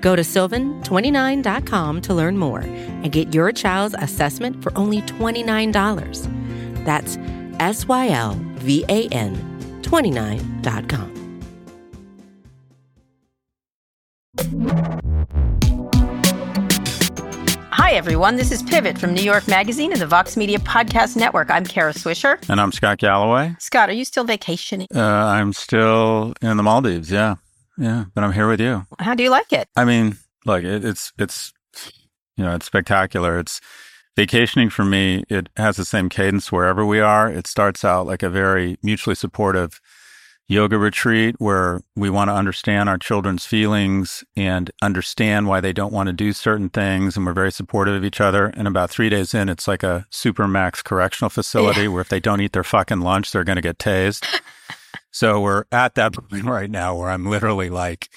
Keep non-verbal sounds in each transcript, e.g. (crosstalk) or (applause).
Go to sylvan29.com to learn more and get your child's assessment for only $29. That's S Y L V A N 29.com. Hi, everyone. This is Pivot from New York Magazine and the Vox Media Podcast Network. I'm Kara Swisher. And I'm Scott Galloway. Scott, are you still vacationing? Uh, I'm still in the Maldives. Yeah. Yeah. But I'm here with you. How do you like it? I mean, like it, it's, it's, you know, it's spectacular. It's vacationing for me. It has the same cadence wherever we are. It starts out like a very mutually supportive yoga retreat where we want to understand our children's feelings and understand why they don't want to do certain things. And we're very supportive of each other. And about three days in, it's like a super max correctional facility yeah. where if they don't eat their fucking lunch, they're going to get tased. (laughs) so we're at that (laughs) point right now where I'm literally like,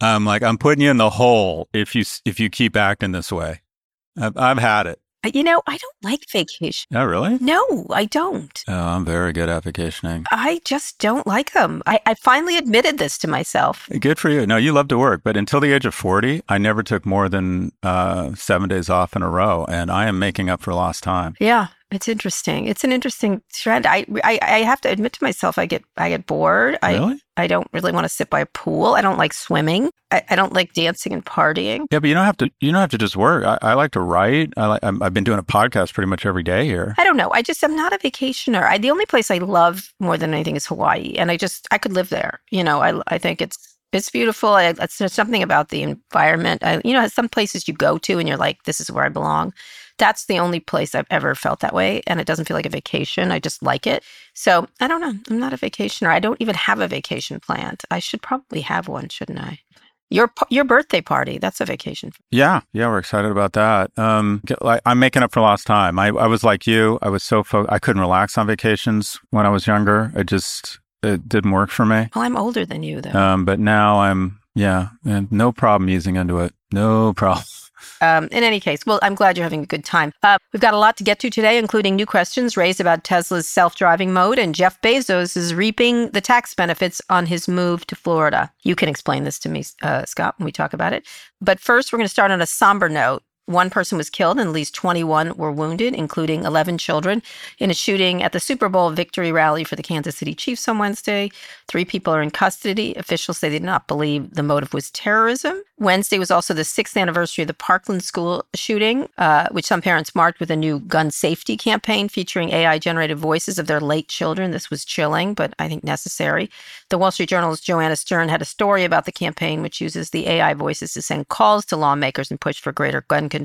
I'm like, I'm putting you in the hole if you, if you keep acting this way. I've, I've had it. You know, I don't like vacation. Oh, really? No, I don't. Oh, I'm very good at vacationing. I just don't like them. I, I finally admitted this to myself. Good for you. No, you love to work, but until the age of 40, I never took more than uh, seven days off in a row, and I am making up for lost time. Yeah, it's interesting. It's an interesting trend. I, I, I have to admit to myself, I get I get bored. Really? I, I don't really want to sit by a pool. I don't like swimming. I, I don't like dancing and partying. Yeah, but you don't have to. You don't have to just work. I, I like to write. I like. i have been doing a podcast pretty much every day here. I don't know. I just I'm not a vacationer. I, the only place I love more than anything is Hawaii, and I just I could live there. You know, I I think it's it's beautiful. I, it's, there's something about the environment. I, you know, some places you go to and you're like, this is where I belong that's the only place I've ever felt that way. And it doesn't feel like a vacation. I just like it. So I don't know. I'm not a vacationer. I don't even have a vacation planned. I should probably have one, shouldn't I? Your your birthday party, that's a vacation. Yeah, yeah, we're excited about that. Um, I'm making up for lost time. I, I was like you. I was so fo- I couldn't relax on vacations when I was younger. It just it didn't work for me. Well, I'm older than you, though. Um, but now I'm yeah, and no problem easing into it. No (laughs) problem. Um, in any case, well, I'm glad you're having a good time. Uh, we've got a lot to get to today, including new questions raised about Tesla's self driving mode, and Jeff Bezos is reaping the tax benefits on his move to Florida. You can explain this to me, uh, Scott, when we talk about it. But first, we're going to start on a somber note. One person was killed and at least 21 were wounded, including 11 children, in a shooting at the Super Bowl victory rally for the Kansas City Chiefs on Wednesday. Three people are in custody. Officials say they did not believe the motive was terrorism. Wednesday was also the sixth anniversary of the Parkland school shooting, uh, which some parents marked with a new gun safety campaign featuring AI generated voices of their late children. This was chilling, but I think necessary. The Wall Street Journal's Joanna Stern had a story about the campaign, which uses the AI voices to send calls to lawmakers and push for greater gun control.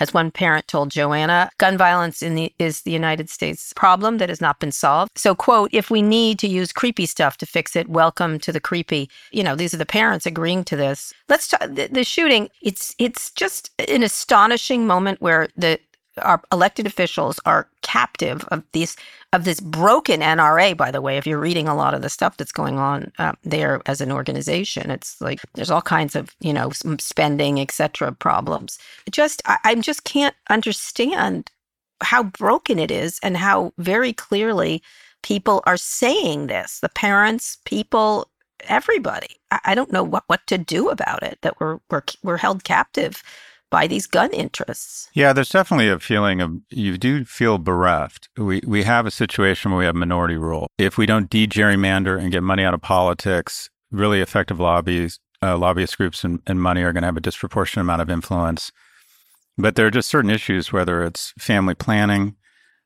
As one parent told Joanna, gun violence in the, is the United States problem that has not been solved. So, quote, if we need to use creepy stuff to fix it, welcome to the creepy. You know, these are the parents agreeing to this. Let's the, the shooting, it's it's just an astonishing moment where the our elected officials are captive of these of this broken NRA. By the way, if you're reading a lot of the stuff that's going on uh, there as an organization, it's like there's all kinds of you know spending, etc. problems. Just I, I just can't understand how broken it is and how very clearly people are saying this. The parents, people everybody. I, I don't know what, what to do about it, that we're, we're, we're held captive by these gun interests. Yeah, there's definitely a feeling of you do feel bereft. We we have a situation where we have minority rule. If we don't de-gerrymander and get money out of politics, really effective lobbies, uh, lobbyist groups and, and money are going to have a disproportionate amount of influence. But there are just certain issues, whether it's family planning,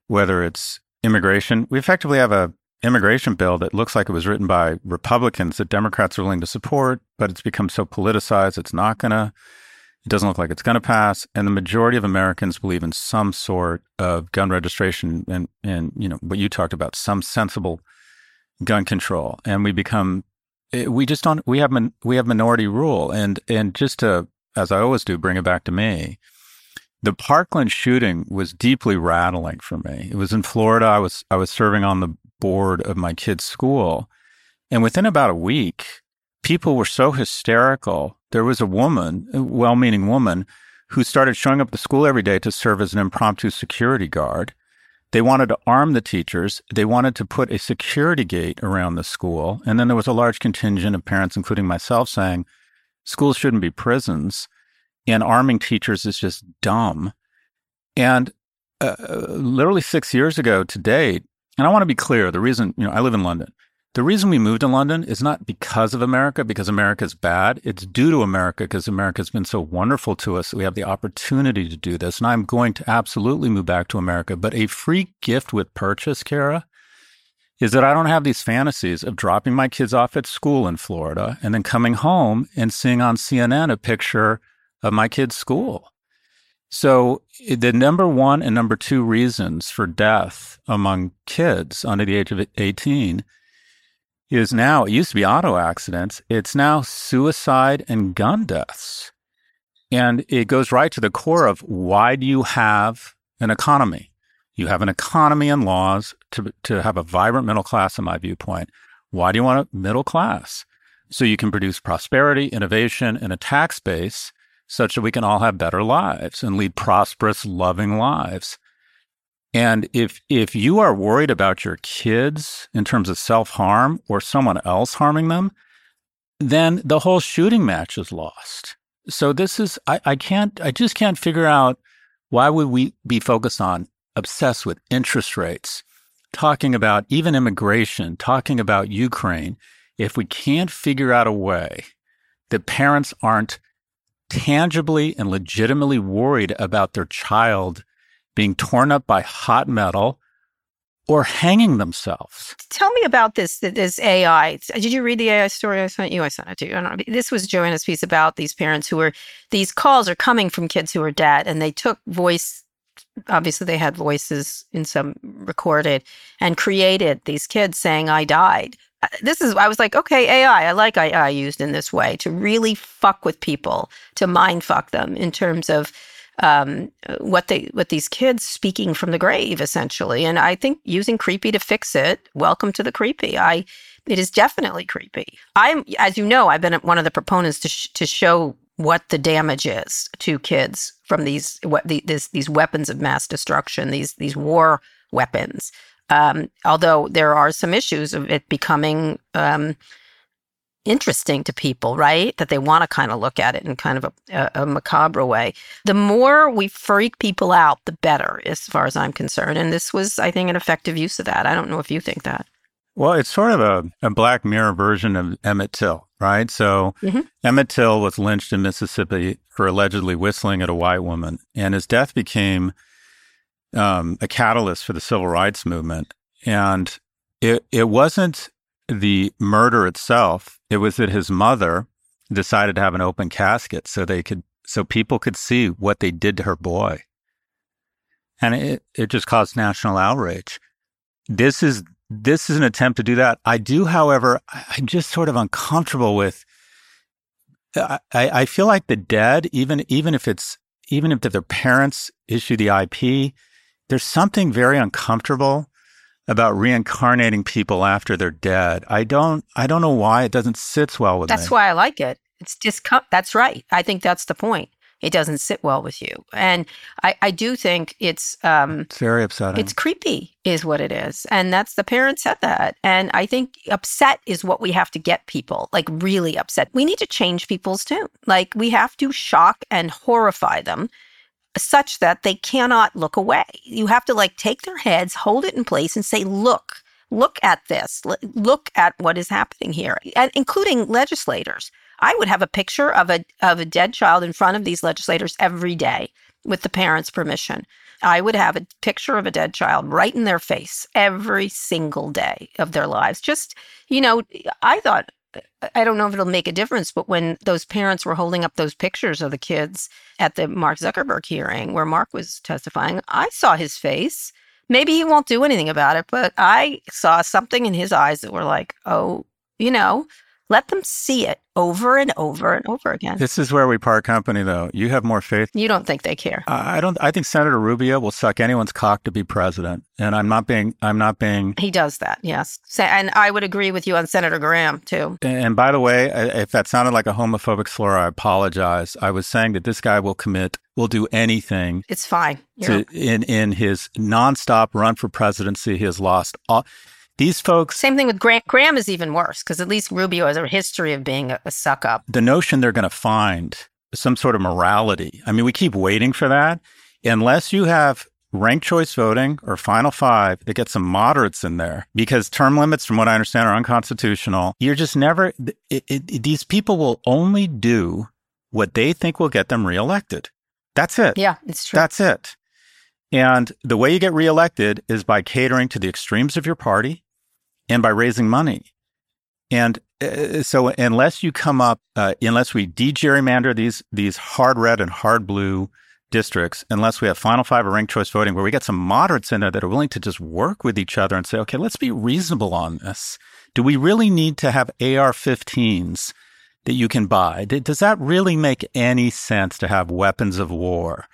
whether it's immigration. We effectively have a immigration bill that looks like it was written by Republicans that Democrats are willing to support, but it's become so politicized, it's not going to, it doesn't look like it's going to pass. And the majority of Americans believe in some sort of gun registration and, and, you know, what you talked about, some sensible gun control. And we become, eh, we just don't, we have, we have minority rule. And, and just to, as I always do, bring it back to me. the Parkland shooting was deeply rattling for me. It was in Florida. I was I was serving on the board of my kid's school, and within about a week, people were so hysterical. There was a woman, a well-meaning woman, who started showing up the school every day to serve as an impromptu security guard. They wanted to arm the teachers. They wanted to put a security gate around the school. And then there was a large contingent of parents, including myself, saying schools shouldn't be prisons and arming teachers is just dumb. And uh, literally six years ago to date, and I want to be clear the reason, you know, I live in London. The reason we moved to London is not because of America, because America is bad. It's due to America because America has been so wonderful to us we have the opportunity to do this. And I'm going to absolutely move back to America. But a free gift with purchase, Kara, is that I don't have these fantasies of dropping my kids off at school in Florida and then coming home and seeing on CNN a picture of my kid's school. So the number one and number two reasons for death among kids under the age of 18 is now, it used to be auto accidents. It's now suicide and gun deaths. And it goes right to the core of why do you have an economy? You have an economy and laws to, to have a vibrant middle class, in my viewpoint. Why do you want a middle class? So you can produce prosperity, innovation, and a tax base such that we can all have better lives and lead prosperous, loving lives. And if if you are worried about your kids in terms of self-harm or someone else harming them, then the whole shooting match is lost. So this is I, I can't I just can't figure out why would we be focused on obsessed with interest rates, talking about even immigration, talking about Ukraine, if we can't figure out a way that parents aren't tangibly and legitimately worried about their child being torn up by hot metal or hanging themselves. Tell me about this this AI. Did you read the AI story I sent you? I sent it to you. I don't know. This was Joanna's piece about these parents who were these calls are coming from kids who are dead and they took voice obviously they had voices in some recorded and created these kids saying I died. Uh, this is I was like, okay, AI. I like AI used in this way to really fuck with people, to mind fuck them in terms of um, what they what these kids speaking from the grave essentially. And I think using creepy to fix it. Welcome to the creepy. I it is definitely creepy. I'm as you know, I've been one of the proponents to sh- to show what the damage is to kids from these what the, this, these weapons of mass destruction, these these war weapons. Um, although there are some issues of it becoming um, interesting to people, right? That they want to kind of look at it in kind of a, a, macabre way. The more we freak people out, the better, as far as I'm concerned. And this was, I think, an effective use of that. I don't know if you think that. Well, it's sort of a, a Black Mirror version of Emmett Till, right? So mm-hmm. Emmett Till was lynched in Mississippi for allegedly whistling at a white woman, and his death became um, a catalyst for the civil rights movement. And it it wasn't the murder itself; it was that his mother decided to have an open casket so they could so people could see what they did to her boy, and it it just caused national outrage. This is this is an attempt to do that. I do, however, I'm just sort of uncomfortable with. I, I feel like the dead, even even if it's even if their parents issue the IP, there's something very uncomfortable about reincarnating people after they're dead. I don't I don't know why it doesn't sit well with that's me. That's why I like it. It's just that's right. I think that's the point it doesn't sit well with you. And I, I do think it's um it's very upsetting. It's creepy, is what it is. And that's the parents said that. And I think upset is what we have to get people, like really upset. We need to change people's tune. Like we have to shock and horrify them such that they cannot look away. You have to like take their heads, hold it in place, and say, look, look at this. Look at what is happening here, and including legislators. I would have a picture of a of a dead child in front of these legislators every day with the parents' permission. I would have a picture of a dead child right in their face every single day of their lives. Just, you know, I thought I don't know if it'll make a difference, but when those parents were holding up those pictures of the kids at the Mark Zuckerberg hearing where Mark was testifying, I saw his face. Maybe he won't do anything about it, but I saw something in his eyes that were like, oh, you know, Let them see it over and over and over again. This is where we part company, though. You have more faith. You don't think they care? I don't. I think Senator Rubio will suck anyone's cock to be president, and I'm not being. I'm not being. He does that, yes. And I would agree with you on Senator Graham too. And by the way, if that sounded like a homophobic slur, I apologize. I was saying that this guy will commit, will do anything. It's fine. To, in in his nonstop run for presidency, he has lost all these folks. Same thing with Graham. Graham is even worse because at least Rubio has a history of being a, a suck up. The notion they're going to find some sort of morality. I mean, we keep waiting for that. Unless you have ranked choice voting or final five that gets some moderates in there because term limits, from what I understand, are unconstitutional. You're just never, it, it, these people will only do what they think will get them reelected. That's it. Yeah, it's true. That's it. And the way you get reelected is by catering to the extremes of your party and by raising money. And uh, so unless you come up, uh, unless we de-gerrymander these, these hard red and hard blue districts, unless we have final five or ranked choice voting where we get some moderates in there that are willing to just work with each other and say, okay, let's be reasonable on this. Do we really need to have AR 15s that you can buy? Does that really make any sense to have weapons of war?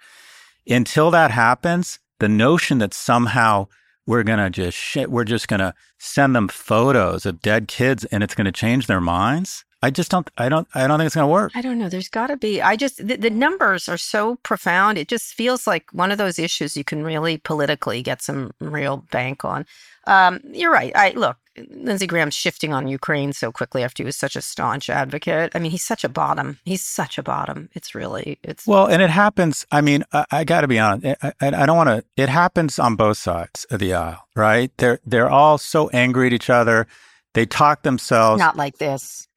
Until that happens, the notion that somehow we're going to just shit, we're just going to send them photos of dead kids and it's going to change their minds. I just don't, I don't, I don't think it's going to work. I don't know. There's got to be, I just, the, the, numbers are so profound. It just feels like one of those issues you can really politically get some real bank on. Um, you're right. I look, Lindsey Graham's shifting on Ukraine so quickly after he was such a staunch advocate. I mean, he's such a bottom. He's such a bottom. It's really, it's well, and it happens. I mean, I, I got to be honest. I, I, I don't want to. It happens on both sides of the aisle, right? They're they're all so angry at each other. They talk themselves. Not like this.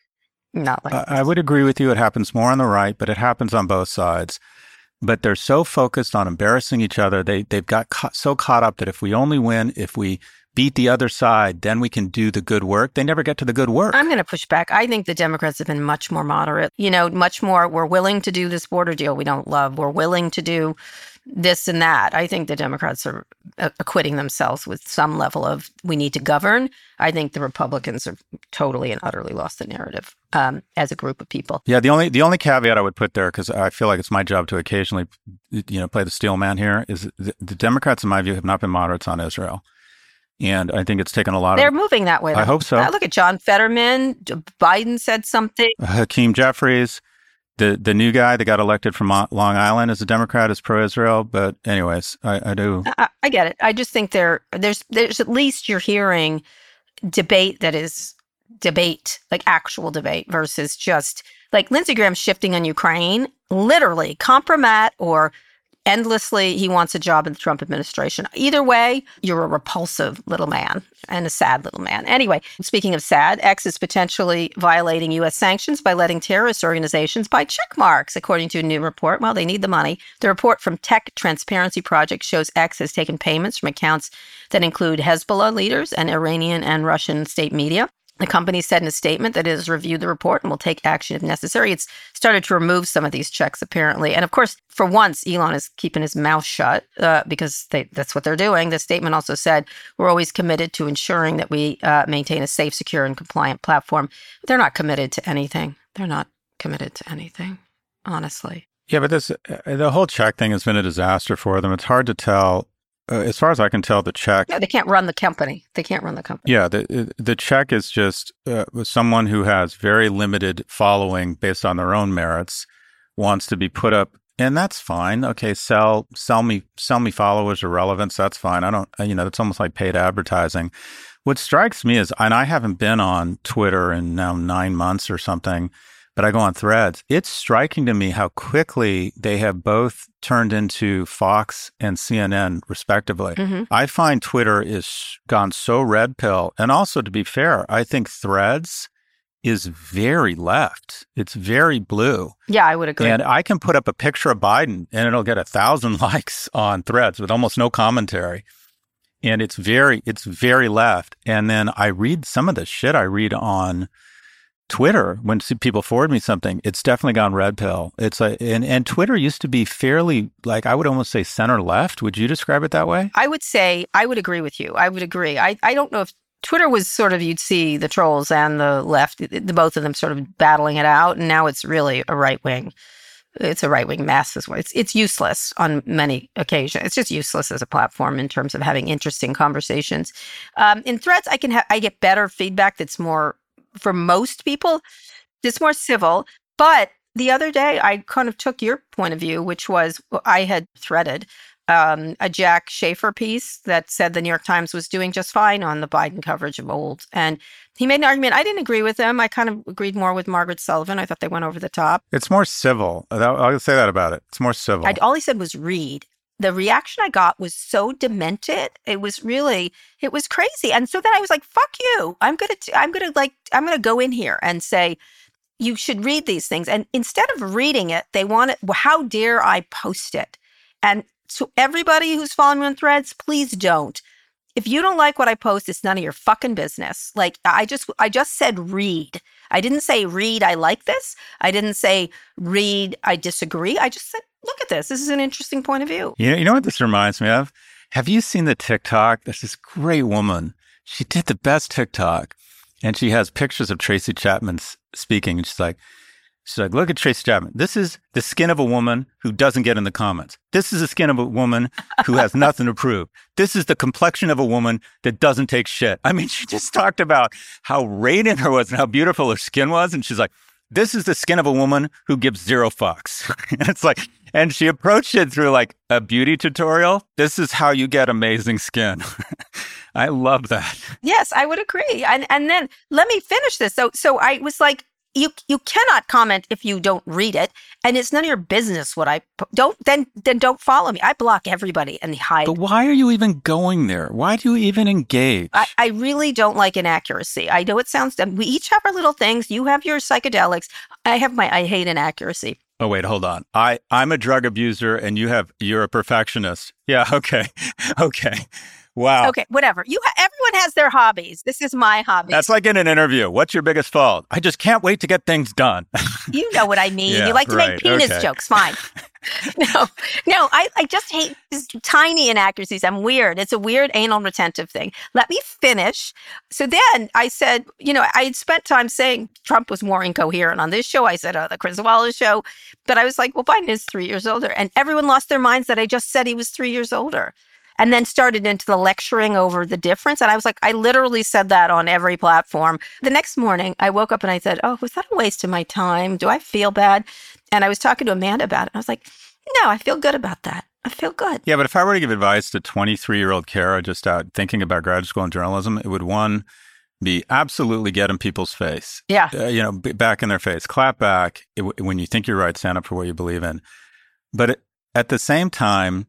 Not like. I, I would agree with you. It happens more on the right, but it happens on both sides. But they're so focused on embarrassing each other. They they've got ca- so caught up that if we only win, if we beat the other side, then we can do the good work. They never get to the good work. I'm going to push back. I think the Democrats have been much more moderate. You know, much more. We're willing to do this border deal we don't love. We're willing to do this and that. I think the Democrats are acquitting themselves with some level of we need to govern. I think the Republicans have totally and utterly lost the narrative um, as a group of people. Yeah, the only the only caveat I would put there because I feel like it's my job to occasionally, you know, play the steel man here is the, the Democrats, in my view, have not been moderates on Israel. And I think it's taken a lot They're of. moving that way. Though. I hope so. Uh, look at John Fetterman. Biden said something. Hakeem Jeffries, the the new guy that got elected from Long Island as a Democrat, is pro-Israel. But anyways, I, I do. I, I, get it. I just think there there's there's at least you're hearing debate that is debate, like actual debate, versus just like Lindsey Graham shifting on Ukraine, literally compromat or endlessly he wants a job in the Trump administration. Either way, you're a repulsive little man and a sad little man. Anyway, speaking of sad, X is potentially violating U.S. sanctions by letting terrorist organizations buy check marks, according to a new report. Well, they need the money. The report from Tech Transparency Project shows X has taken payments from accounts that include Hezbollah leaders and Iranian and Russian state media. The company said in a statement that it has reviewed the report and will take action if necessary. It's started to remove some of these checks, apparently. And of course, for once, Elon is keeping his mouth shut uh, because they, that's what they're doing. The statement also said, We're always committed to ensuring that we uh, maintain a safe, secure, and compliant platform. They're not committed to anything. They're not committed to anything, honestly. Yeah, but this uh, the whole check thing has been a disaster for them. It's hard to tell uh, as far as I can tell, the check. No, they can't run the company. They can't run the company. Yeah, the the check is just uh, someone who has very limited following based on their own merits wants to be put up, and that's fine. Okay, sell sell me sell me followers or relevance. That's fine. I don't. You know, that's almost like paid advertising. What strikes me is, and I haven't been on Twitter in now nine months or something but I go on threads. It's striking to me how quickly they have both turned into Fox and CNN, respectively. Mm-hmm. I find Twitter is gone so red pill. And also, to be fair, I think threads is very left. It's very blue. Yeah, I would agree. And I can put up a picture of Biden and it'll get a thousand (laughs) likes on threads with almost no commentary. And it's very, it's very left. And then I read some of the shit I read on Twitter, when people forward me something, it's definitely gone red pill. It's like, and, and Twitter used to be fairly, like, I would almost say center left. Would you describe it that way? I would say, I would agree with you. I would agree. I, I don't know if Twitter was sort of you'd see the trolls and the left, the both of them sort of battling it out, and now it's really a right wing. It's a right wing mass As well. It's it's useless on many occasions. It's just useless as a platform in terms of having interesting conversations. Um, in Threads, I can ha- I get better feedback that's more for most people. It's more civil, but the other day I kind of took your point of view, which was I had threaded um, a Jack Shafer piece that said the New York Times was doing just fine on the Biden coverage of old. And he made an argument. I didn't agree with him. I kind of agreed more with Margaret Sullivan. I thought they went over the top. It's more civil. I'll say that about it. It's more civil. I, all he said was read. The reaction I got was so demented. It was really, it was crazy. And so then I was like, "Fuck you! I'm gonna, I'm gonna like, I'm gonna go in here and say, you should read these things." And instead of reading it, they want it. Well, how dare I post it? And so everybody who's following me on threads, please don't. If you don't like what I post, it's none of your fucking business. Like I just I just said read. I didn't say read I like this. I didn't say read I disagree. I just said look at this. This is an interesting point of view. You know, you know what this reminds me of? Have you seen the TikTok? There's this great woman. She did the best TikTok. And she has pictures of Tracy Chapman speaking. And she's like, She's like, look at Tracy Chapman. This is the skin of a woman who doesn't get in the comments. This is the skin of a woman who has (laughs) nothing to prove. This is the complexion of a woman that doesn't take shit. I mean, (laughs) she just talked about how radiant her was and how beautiful her skin was. And she's like, this is the skin of a woman who gives zero fucks. (laughs) and it's like, and she approached it through like a beauty tutorial. This is how you get amazing skin. (laughs) I love that. Yes, I would agree. And and then let me finish this. So so I was like, you you cannot comment if you don't read it and it's none of your business what i don't then then don't follow me i block everybody and hide but why are you even going there why do you even engage i, I really don't like inaccuracy i know it sounds dumb we each have our little things you have your psychedelics i have my i hate inaccuracy Oh wait, hold on. I I'm a drug abuser and you have you're a perfectionist. Yeah, (laughs) okay. okay. Wow. Okay, whatever. You ha- everyone has their hobbies. This is my hobby. That's like in an interview. What's your biggest fault? I just can't wait to get things done. you know what I (laughs) mean. Yeah, you like to right. make penis okay. jokes. Fine. (laughs) (laughs) no, no, I, I just hate these tiny inaccuracies. I'm weird. It's a weird anal retentive thing. Let me finish. So then I said, you know, I had spent time saying Trump was more incoherent on this show. I said on the Chris Wallace show, but I was like, well, Biden is three years older. And everyone lost their minds that I just said he was three years older and then started into the lecturing over the difference. And I was like, I literally said that on every platform. The next morning, I woke up and I said, Oh, was that a waste of my time? Do I feel bad? And I was talking to Amanda about it. I was like, No, I feel good about that. I feel good. Yeah, but if I were to give advice to 23 year old Kara just out thinking about graduate school and journalism, it would one, be absolutely get in people's face. Yeah. Uh, you know, back in their face, clap back it, when you think you're right, stand up for what you believe in. But it, at the same time,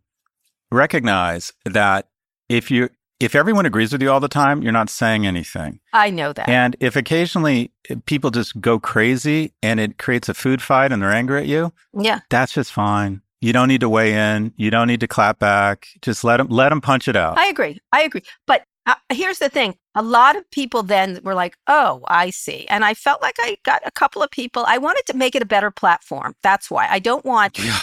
recognize that if you if everyone agrees with you all the time, you're not saying anything. I know that. And if occasionally people just go crazy and it creates a food fight and they're angry at you, yeah, that's just fine. You don't need to weigh in. You don't need to clap back. Just let them let them punch it out. I agree. I agree. But uh, here's the thing a lot of people then were like, oh, I see. And I felt like I got a couple of people. I wanted to make it a better platform. That's why I don't want. Yeah.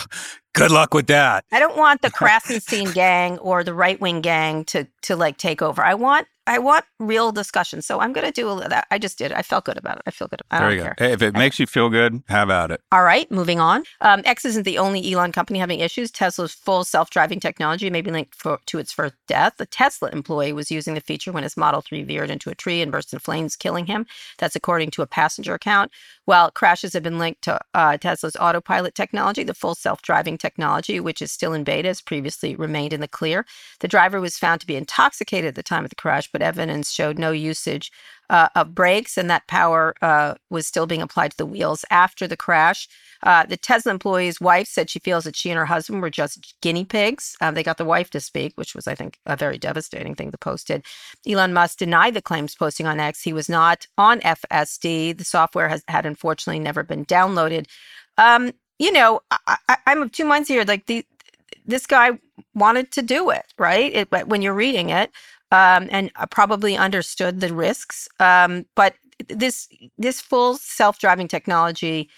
Good luck with that. I don't want the (laughs) Krassenstein gang or the right wing gang to to like take over. I want I want real discussion. So I'm going to do a little that. I just did. I felt good about it. I feel good. I Very good. Hey, if it makes you feel good, have at it. All right, moving on. Um, X isn't the only Elon company having issues. Tesla's full self-driving technology may be linked for, to its first death. A Tesla employee was using the feature when his Model 3 veered into a tree and burst in flames, killing him. That's according to a passenger account. While crashes have been linked to uh, Tesla's autopilot technology, the full self-driving technology, which is still in beta, has previously remained in the clear. The driver was found to be intoxicated at the time of the crash, but evidence showed no usage uh, of brakes, and that power uh, was still being applied to the wheels after the crash. Uh, the Tesla employee's wife said she feels that she and her husband were just guinea pigs. Um, they got the wife to speak, which was, I think, a very devastating thing the post did. Elon Musk denied the claims posting on X. He was not on FSD. The software has had unfortunately never been downloaded. Um, you know, I, am of two minds here. Like the this guy wanted to do it, right? It, when you're reading it, um, and probably understood the risks. Um, but this this full self driving technology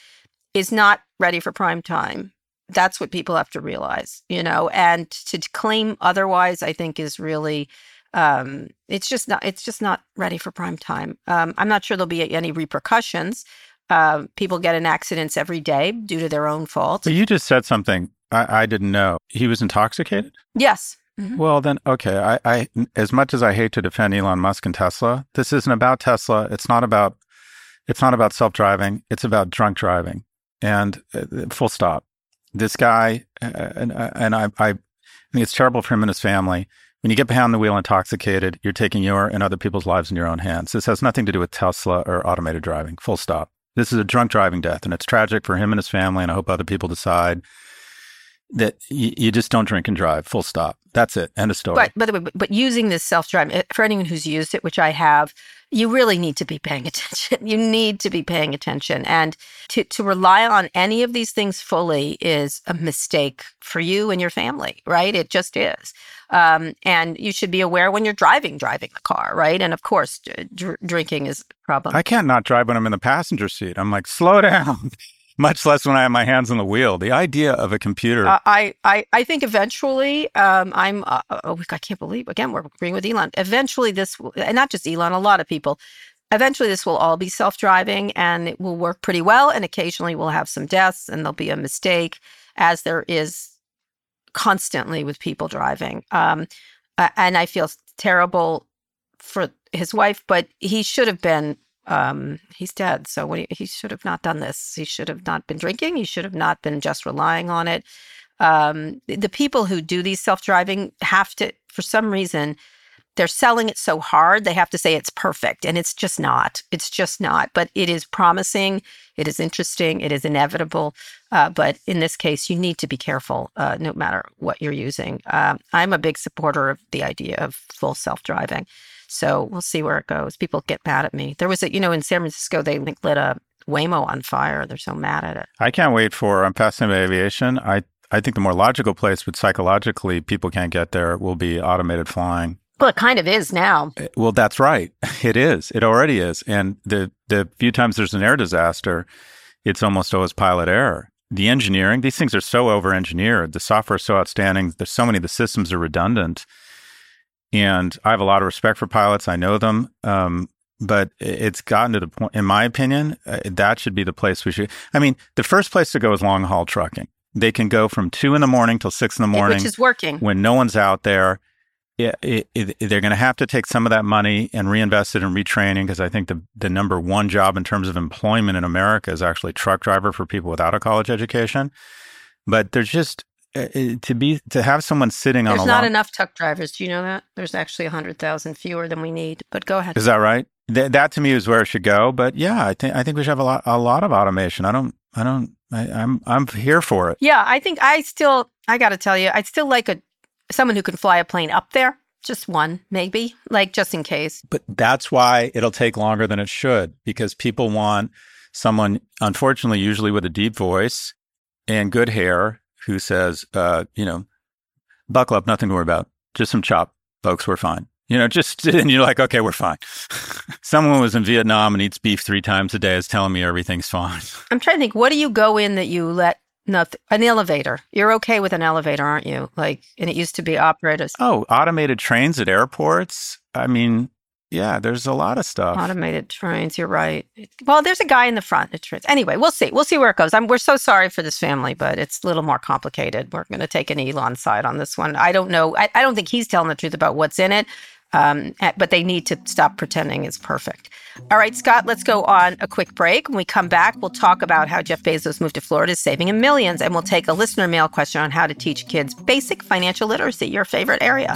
is not ready for prime time. That's what people have to realize, you know. And to claim otherwise, I think, is really Um, it's just not. It's just not ready for prime time. Um, I'm not sure there'll be any repercussions. Uh, people get in accidents every day due to their own fault. But you just said something I, I didn't know. He was intoxicated. Yes. Mm-hmm. Well, then, okay. I, I, as much as I hate to defend Elon Musk and Tesla, this isn't about Tesla. It's not about, it's not about self driving. It's about drunk driving, and uh, full stop. This guy, uh, and uh, and I, I think it's terrible for him and his family. When you get behind the wheel intoxicated, you're taking your and other people's lives in your own hands. This has nothing to do with Tesla or automated driving. Full stop. This is a drunk driving death, and it's tragic for him and his family. And I hope other people decide that y- you just don't drink and drive. Full stop. That's it. End of story. But by the way, but, but using this self driving for anyone who's used it, which I have, you really need to be paying (laughs) attention. You need to be paying attention, and to to rely on any of these things fully is a mistake for you and your family. Right? It just is. Um, and you should be aware when you're driving, driving the car, right? And of course, dr- drinking is a problem. I can't not drive when I'm in the passenger seat. I'm like, slow down. (laughs) Much less when I have my hands on the wheel. The idea of a computer. Uh, I, I, I think eventually, um, I'm. Uh, oh, I can't believe again we're agreeing with Elon. Eventually, this and not just Elon, a lot of people. Eventually, this will all be self-driving, and it will work pretty well. And occasionally, we'll have some deaths, and there'll be a mistake, as there is constantly with people driving. Um, and I feel terrible for his wife, but he should have been. Um, he's dead, so he, he, should have not done this. He should have not been drinking. He should have not been just relying on it. Um, the people who do these self-driving have to, for some reason, they're selling it so hard they have to say it's perfect and it's just not. It's just not. But it is promising. It is interesting. It is inevitable. Uh, but in this case you need to be careful uh, no matter what you're using. Uh, i'm a big supporter of the idea of full self-driving so we'll see where it goes people get mad at me there was a you know in san francisco they lit a waymo on fire they're so mad at it i can't wait for i'm fascinated by aviation i I think the more logical place, but psychologically people can't get there, will be automated flying well, it kind of is now. Eh, well, that's right. (laughs) It is. It already is. And the the few times there's an air disaster, it's almost always pilot error. The engineering, these things are so over engineered. The software is so outstanding. There's so many. The systems are redundant. And I have a lot of respect for pilots. I know them. Um, but it's gotten to the point, in my opinion, uh, that should be the place we should. I mean, the first place to go is long haul trucking. They can go from two in the morning till six in the morning, which is working when no one's out there it, it, it, they're going to have to take some of that money and reinvest it in retraining because I think the, the number one job in terms of employment in America is actually truck driver for people without a college education. But there's just Uh, uh, to be to have someone sitting there's on. There's not long, enough truck drivers. Do you know that? There's actually hundred thousand fewer than we need. But go ahead. Is that right? Th- that to me is where it should go. But yeah, I think I think we should have a lot a lot of automation. I don't I don't I, I'm I'm here for it. Yeah, I think I still I got to tell you I still like a someone who can fly a plane up there. Just one, maybe, like just in case. But that's why it'll take longer than it should because people want someone, unfortunately, usually with a deep voice and good hair who says, uh, you know, buckle up, nothing to worry about. Just some chop, folks, we're fine. You know, just, (laughs) and you're like, okay, we're fine. (laughs) Someone was in Vietnam and eats beef three times a day is telling me everything's fine. (laughs) I'm trying to think, what do you go in that you let Nothing. An elevator. You're okay with an elevator, aren't you? Like, and it used to be operators. Oh, automated trains at airports. I mean, yeah, there's a lot of stuff. Automated trains. You're right. Well, there's a guy in the front at trains. Anyway, we'll see. We'll see where it goes. I'm, we're so sorry for this family, but it's a little more complicated. We're going to take an Elon side on this one. I don't know. I, I don't think he's telling the truth about what's in it. Um, but they need to stop pretending it's perfect. All right, Scott, let's go on a quick break. When we come back, we'll talk about how Jeff Bezos moved to Florida saving him millions, and we'll take a listener mail question on how to teach kids basic financial literacy, your favorite area.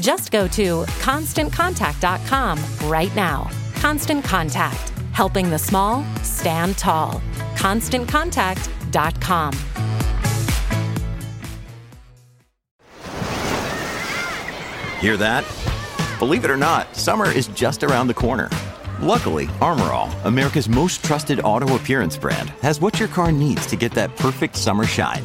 Just go to constantcontact.com right now. Constant Contact, helping the small stand tall. ConstantContact.com. Hear that? Believe it or not, summer is just around the corner. Luckily, Armorall, America's most trusted auto appearance brand, has what your car needs to get that perfect summer shine.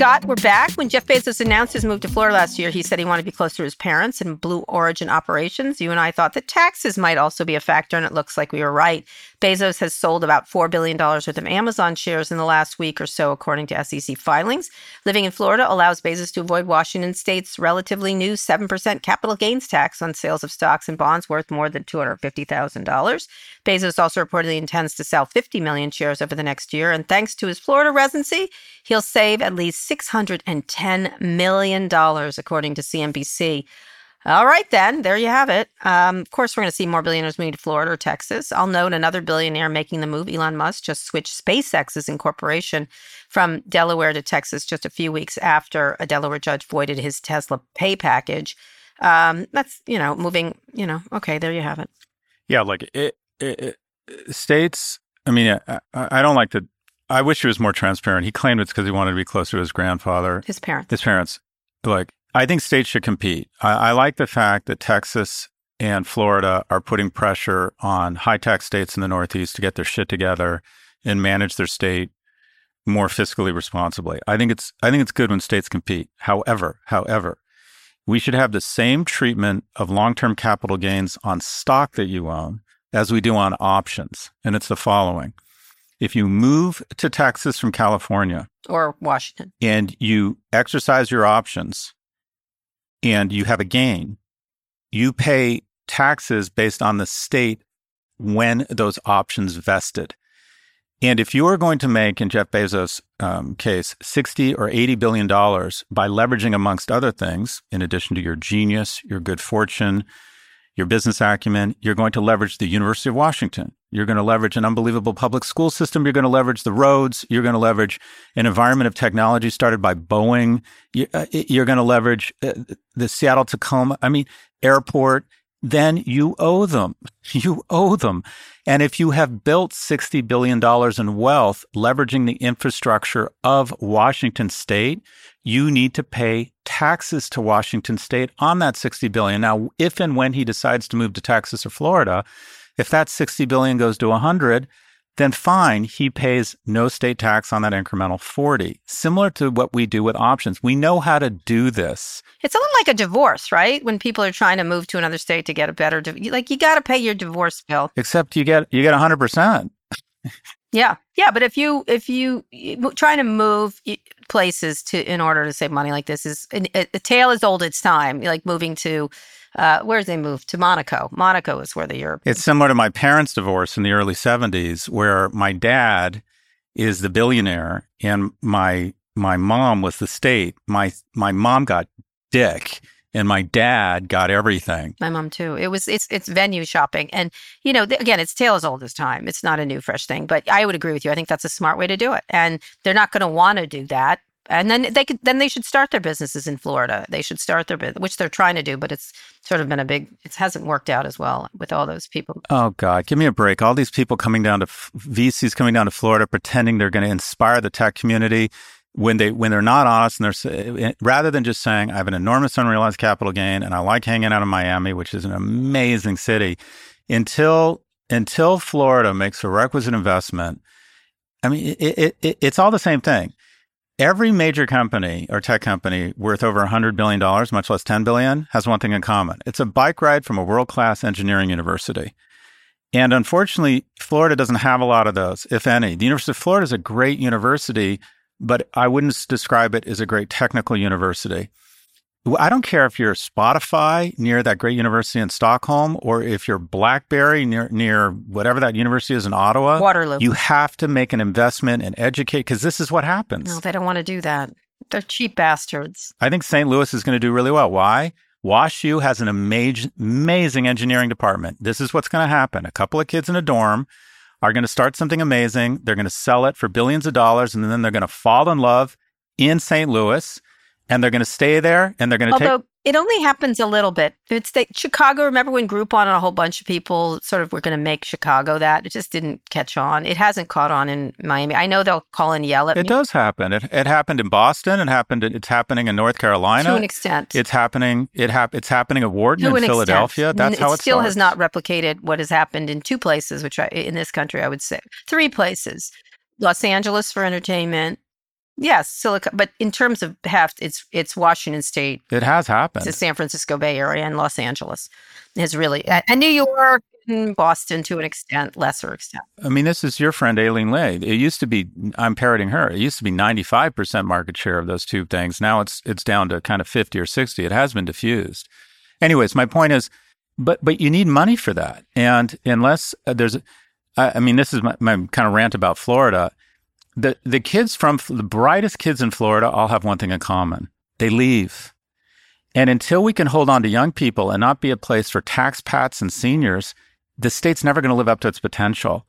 Scott, we're back. When Jeff Bezos announced his move to Florida last year, he said he wanted to be close to his parents and Blue Origin operations. You and I thought that taxes might also be a factor, and it looks like we were right. Bezos has sold about $4 billion worth of Amazon shares in the last week or so, according to SEC filings. Living in Florida allows Bezos to avoid Washington state's relatively new 7% capital gains tax on sales of stocks and bonds worth more than $250,000. Bezos also reportedly intends to sell 50 million shares over the next year, and thanks to his Florida residency, he'll save at least $610 million, according to CNBC. All right, then, there you have it. Um, of course, we're going to see more billionaires moving to Florida or Texas. I'll note another billionaire making the move, Elon Musk, just switched SpaceX's incorporation from Delaware to Texas just a few weeks after a Delaware judge voided his Tesla pay package. Um, that's, you know, moving, you know, okay, there you have it. Yeah, like it, it, it states, I mean, I, I don't like to I wish he was more transparent. He claimed it's because he wanted to be closer to his grandfather, his parents. His parents. Like, I think states should compete. I, I like the fact that Texas and Florida are putting pressure on high tax states in the Northeast to get their shit together and manage their state more fiscally responsibly. I think it's I think it's good when states compete. However, however, we should have the same treatment of long-term capital gains on stock that you own as we do on options. And it's the following. If you move to Texas from California or Washington and you exercise your options and you have a gain, you pay taxes based on the state when those options vested. And if you are going to make, in Jeff Bezos' um, case, 60 or 80 billion dollars by leveraging, amongst other things, in addition to your genius, your good fortune, your business acumen, you're going to leverage the University of Washington. You're going to leverage an unbelievable public school system. You're going to leverage the roads. You're going to leverage an environment of technology started by Boeing. Uh, you're going to leverage uh, the Seattle Tacoma, I mean, airport. Then you owe them. (laughs) You owe them. And if you have built $60 billion in wealth leveraging the infrastructure of Washington state, you need to pay taxes to Washington state on that 60 billion. Now, if and when he decides to move to Texas or Florida, if that 60 billion goes to 100, then fine, he pays no state tax on that incremental 40. Similar to what we do with options. We know how to do this. It's a little like a divorce, right? When people are trying to move to another state to get a better like you got to pay your divorce bill. Except you get you get 100%. yeah. Yeah, but if you if you trying to move places to in order to save money like this is a, a tale as old as time, like moving to uh, where they move? To Monaco. Monaco is where the Europe. It's similar to my parents' divorce in the early 70s, where my dad is the billionaire and my my mom was the state. My my mom got dick and my dad got everything. My mom too. It was it's it's venue shopping, and you know th- again, it's tale as old as time. It's not a new fresh thing, but I would agree with you. I think that's a smart way to do it, and they're not going to want to do that and then they could then they should start their businesses in Florida. They should start their business, which they're trying to do, but it's sort of been a big. It hasn't worked out as well with all those people. Oh God, give me a break! All these people coming down to VCs coming down to Florida, pretending they're going to inspire the tech community when they when they're not honest and they're eh, rather than just saying I have an enormous unrealized capital gain and I like hanging out in Miami, which is an amazing city, until until Florida makes a requisite investment. I mean, it, it, it, it's all the same thing. Every major company or tech company worth over $100 billion, much less 10 billion, has one thing in common. It's a bike ride from a world class engineering university. And unfortunately, Florida doesn't have a lot of those, if any. The University of Florida is a great university, but I wouldn't describe it as a great technical university. I don't care if you're Spotify near that great university in Stockholm or if you're BlackBerry near near whatever that university is in Ottawa. Waterloo. You have to make an investment and educate because this is what happens. No, they don't want to do that. They're cheap bastards. I think St. Louis is going to do really well. Why? WashU has an amazing, amazing engineering department. This is what's going to happen. A couple of kids in a dorm are going to start something amazing. They're going to sell it for billions of dollars, and then they're going to fall in love in St. Louis, and they're going to stay there, and they're going to Although take. it only happens a little bit. It's the, Chicago. Remember when Groupon and a whole bunch of people sort of were going to make Chicago that? It just didn't catch on. It hasn't caught on in Miami. I know they'll call and yell at It me It does happen. It, it happened in Boston. It happened. It's happening in North Carolina. to an extent. It's happening. It hap- It's happening at Wharton to in Philadelphia. extent. That's N- how it it still has not replicated what has happened in two places, which I, in this country I would say three places: Los Angeles for entertainment. Yes, Silicon, but in terms of heft, it's it's Washington State, It has happened. It's the San Francisco Bay Area, and Los Angeles has really, and New York, and Boston to an extent, lesser extent. I mean, this is your friend Aileen Lee. It used to be, I'm parroting her. It used to be 95% market share of those two things. Now it's it's down to kind of 50 or 60. It has been diffused. Anyways, my point is, but but you need money for that. And unless uh, there's, I, I mean, this is my, my kind of rant about Florida. The the kids from the brightest kids in Florida all have one thing in common: they leave. And until we can hold on to young people and not be a place for tax pats and seniors, the state's never going to live up to its potential.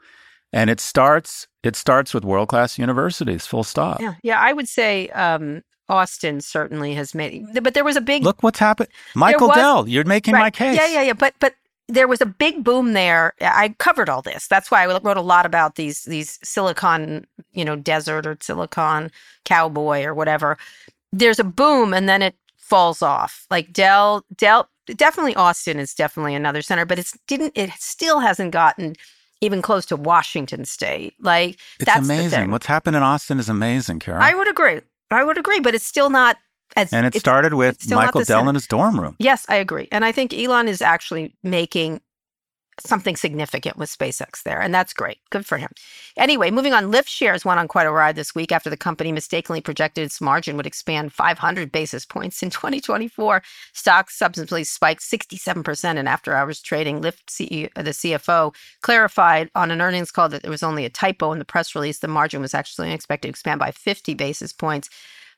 And it starts it starts with world class universities. Full stop. Yeah, yeah, I would say um, Austin certainly has made, but there was a big Look what's happened. Michael was- Dell, you're making my case. Yeah, yeah, yeah. But but there was a big boom there. I covered all this. That's why I wrote a lot about these these silicon, you know, desert or silicon cowboy or whatever. There's a boom and then it falls off. Like Dell, Dell, definitely Austin is definitely another center, but it's didn't. It still hasn't gotten even close to Washington State. Like It's that's amazing. What's happened in Austin is amazing, Kara. I would agree. I would agree, but it's still not as. and it started with it's still not Michael Dell in his dorm room. Yes, I agree. And I think Elon is actually making something significant with SpaceX there. And that's great. Good for him. Anyway, moving on, Lyft shares went on quite a ride this week after the company mistakenly projected its margin would expand 500 basis points in (laughs) 2024. Stocks subsequently spiked 67% in after hours trading. Lyft CEO, the CFO clarified on an earnings call that there was only a typo in the press release. The margin was actually expected to expand by 50 basis points.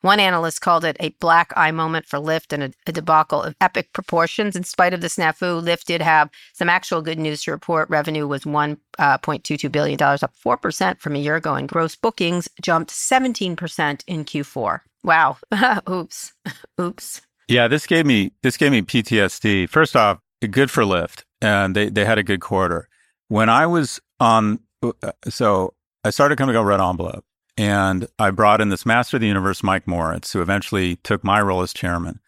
One analyst called it a black eye moment for Lyft and a, a debacle of epic proportions. In spite of the snafu, Lyft did have some actual good news to report. Revenue was $1.22 billion, up 4% from a year ago, and gross bookings jumped 17% in Q4. Wow. (laughs) Oops. (laughs) Oops. Yeah, this gave me this gave me PTSD. First off, good for Lyft, and they they had a good quarter. When I was on, uh, so I started coming to Red Envelope, and I brought in this master of the universe, Mike Moritz, who eventually took my role as chairman.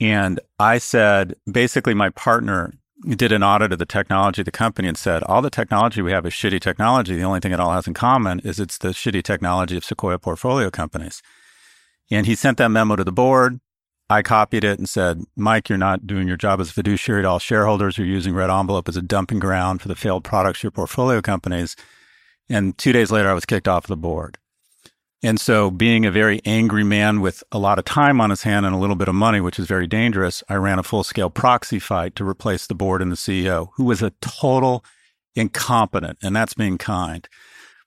And I said, basically, my partner did an audit of the technology of the company and said, all the technology we have is shitty technology. The only thing it all has in common is it's the shitty technology of Sequoia portfolio companies. And he sent that memo to the board. I copied it and said, Mike, you're not doing your job as fiduciary to all shareholders. You're using Red Envelope as a dumping ground for the failed products of your portfolio companies. And two days later, I was kicked off the board. And so, being a very angry man with a lot of time on his hand and a little bit of money, which is very dangerous, I ran a full scale proxy fight to replace the board and the CEO, who was a total incompetent. And that's being kind.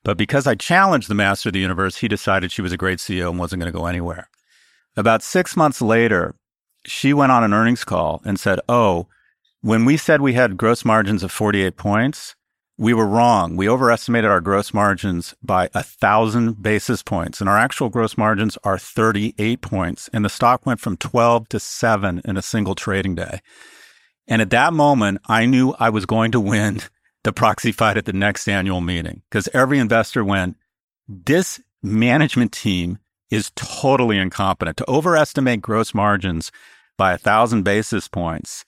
But because I challenged the master of the universe, he decided she was a great CEO and wasn't going to go anywhere. About six months later, she went on an earnings call and said, Oh, when we said we had gross margins of 48 points, we were wrong. We overestimated our gross margins by a thousand basis points, and our actual gross margins are 38 points. And the stock went from 12 to seven in a single trading day. And at that moment, I knew I was going to win the proxy fight at the next annual meeting because every investor went, This management team is totally incompetent to overestimate gross margins by a thousand basis points.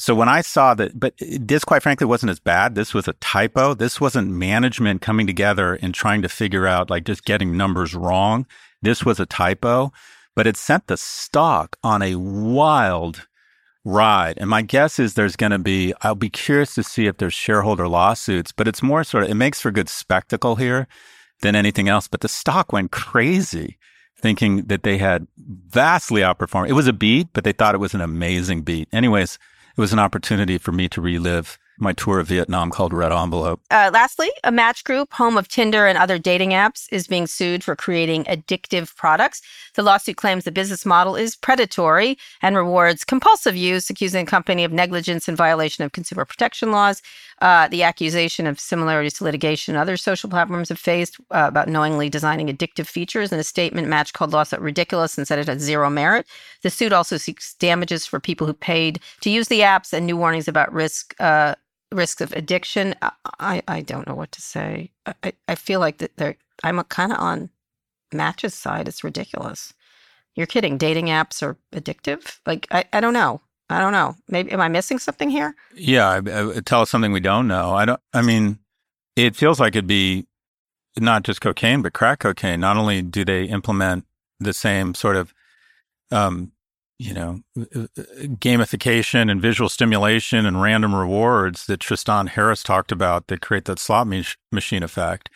So when I saw that, but this quite frankly wasn't as bad. This was a typo. This wasn't management coming together and trying to figure out like just getting numbers wrong. This was a typo, but it sent the stock on a wild ride. And my guess is there's going to be, I'll be curious to see if there's shareholder lawsuits, but it's more sort of, it makes for good spectacle here than anything else. But the stock went crazy thinking that they had vastly outperformed. It was a beat, but they thought it was an amazing beat. Anyways, it was an opportunity for me to relive my tour of Vietnam called Red Envelope. Uh, lastly, a match group, home of Tinder and other dating apps, is being sued for creating addictive products. The lawsuit claims the business model is predatory and rewards compulsive use, accusing the company of negligence and violation of consumer protection laws. Uh, the accusation of similarities to litigation other social platforms have faced uh, about knowingly designing addictive features in a statement match called lawsuit ridiculous and said it had zero merit. The suit also seeks damages for people who paid to use the apps and new warnings about risk uh, risks of addiction. I, I don't know what to say. I, I feel like they're, I'm kind of on Match's side. It's ridiculous. You're kidding. Dating apps are addictive? Like, I, I don't know. I don't know. Maybe, am I missing something here? Yeah. Tell us something we don't know. I don't, I mean, it feels like it'd be not just cocaine, but crack cocaine. Not only do they implement the same sort of um, you know, uh, uh, gamification and visual stimulation and random rewards that Tristan Harris talked about that create that slot machine effect,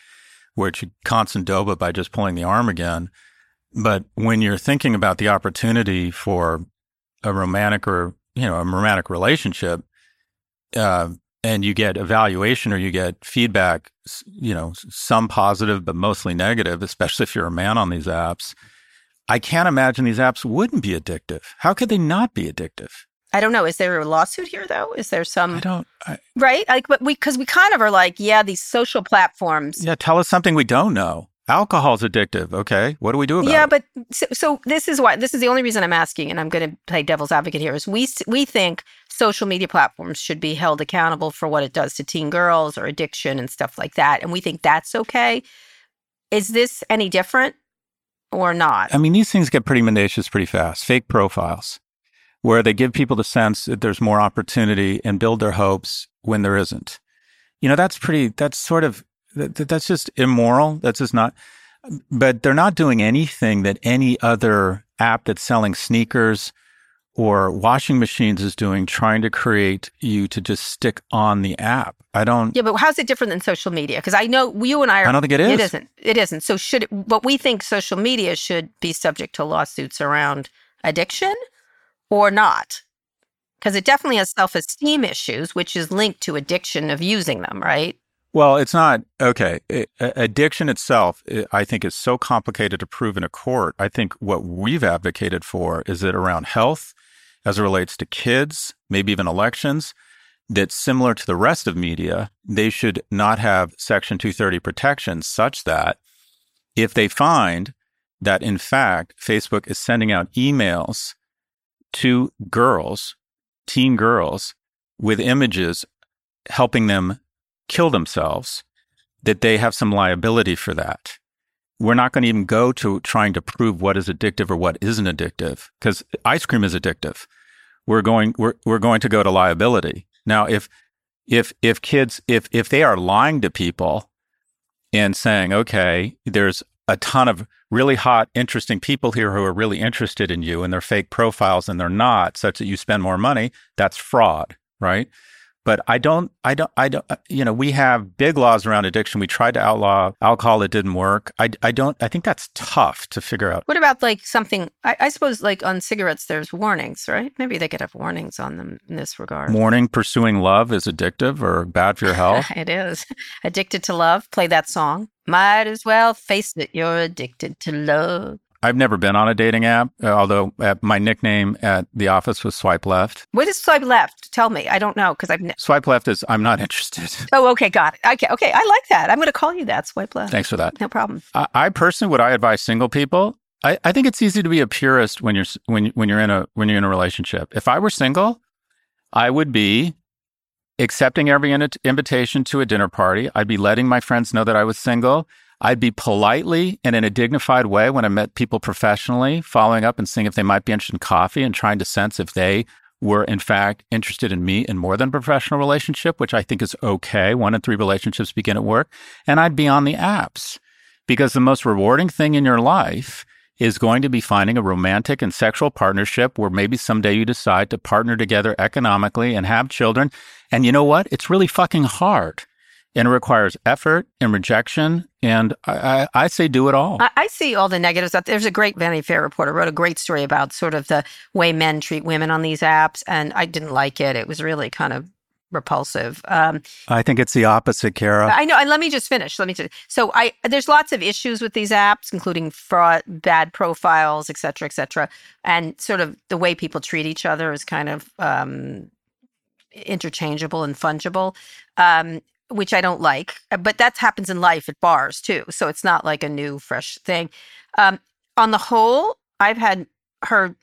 which you constant dopa by just pulling the arm again. But when you're thinking about the opportunity for a romantic or, you know, a romantic relationship, uh, and you get evaluation or you get feedback, you know, some positive, but mostly negative, especially if you're a man on these apps I can't imagine these apps wouldn't be addictive. How could they not be addictive? I don't know. Is there a lawsuit here though? Is there some? I don't. I, right? Like, but we because we kind of are like, yeah, these social platforms. Yeah, tell us something we don't know. Alcohol's addictive. Okay, what do we do about yeah, it? Yeah, but so, so, this is why this is the only reason I'm asking, and I'm going to play devil's advocate here. Is we we think social media platforms should be held accountable for what it does to teen girls or addiction and stuff like that, and we think that's okay. Is this any different? or not? I mean, these things get pretty mendacious pretty fast. Fake profiles, where they give people the sense that there's more opportunity and build their hopes when there isn't. You know, that's pretty, that's sort of, that, that's just immoral. That's just not, but they're not doing anything that any other app that's selling sneakers or washing machines is doing, trying to create you to just stick on the app. I don't. Yeah, but how's it different than social media? Because I know you and I are. I don't think it is. It isn't. It isn't. So should it, but we think social media should be subject to lawsuits around addiction or not? Because it definitely has self esteem issues, which is linked to addiction of using them, right? Well, it's not okay. It, addiction itself, it, I think, is so complicated to prove in a court. I think what we've advocated for is that around health as it relates to kids, maybe even elections, that similar to the rest of media, they should not have Section 230 protections such that if they find that, in fact, Facebook is sending out emails to girls, teen girls, with images helping them kill themselves, that they have some liability for that we're not going to even go to trying to prove what is addictive or what isn't addictive because ice cream is addictive. We're going we're we're going to go to liability. Now if if if kids if if they are lying to people and saying, okay, there's a ton of really hot, interesting people here who are really interested in you and they're fake profiles and they're not, such that you spend more money, that's fraud, right? But I don't, I don't, I don't, uh, you know, we have big laws around addiction. We tried to outlaw alcohol. It didn't work. I, I don't, I think that's tough to figure out. What about like something, I, I suppose like on cigarettes, there's warnings, right? Maybe they could have warnings on them in this regard. Warning pursuing love is addictive or bad for your health. (laughs) it is. Addicted to love. Play that song. Might as well face it. You're addicted to love. I've never been on a dating app, uh, although uh, my nickname at the office was Swipe Left. What is Swipe Left? Tell me. I don't know because I've ne- Swipe Left is I'm not (laughs) interested. Oh, okay, got it. Okay, okay, I like that. I'm going to call you that. Swipe Left. Thanks for that. No problem. I, I personally, would I advise single people? I, I think it's easy to be a purist when you're when when you're in a when you're in a relationship. If I were single, I would be accepting every in- invitation to a dinner party. I'd be letting my friends know that I was single. I'd be politely and in a dignified way when I met people professionally, following up and seeing if they might be interested in coffee and trying to sense if they were in fact interested in me in more than a professional relationship, which I think is okay. One in three relationships begin at work. And I'd be on the apps because the most rewarding thing in your life is going to be finding a romantic and sexual partnership where maybe someday you decide to partner together economically and have children. And you know what? It's really fucking hard and it requires effort and rejection. And I, I, I say do it all. I, I, see all the negatives. There's a great Vanity Fair reporter wrote a great story about sort of the way men treat women on these apps, and I didn't like it. It was really kind of repulsive. Um, I think it's the opposite, Kara. I know. And let me just finish. Let me just. So I there's lots of issues with these apps, including fraud, bad profiles, et cetera, et cetera, and sort of the way people treat each other is kind of um, interchangeable and fungible. Um, which I don't like, but that happens in life at bars too. So it's not like a new, fresh thing. Um, on the whole, I've had heard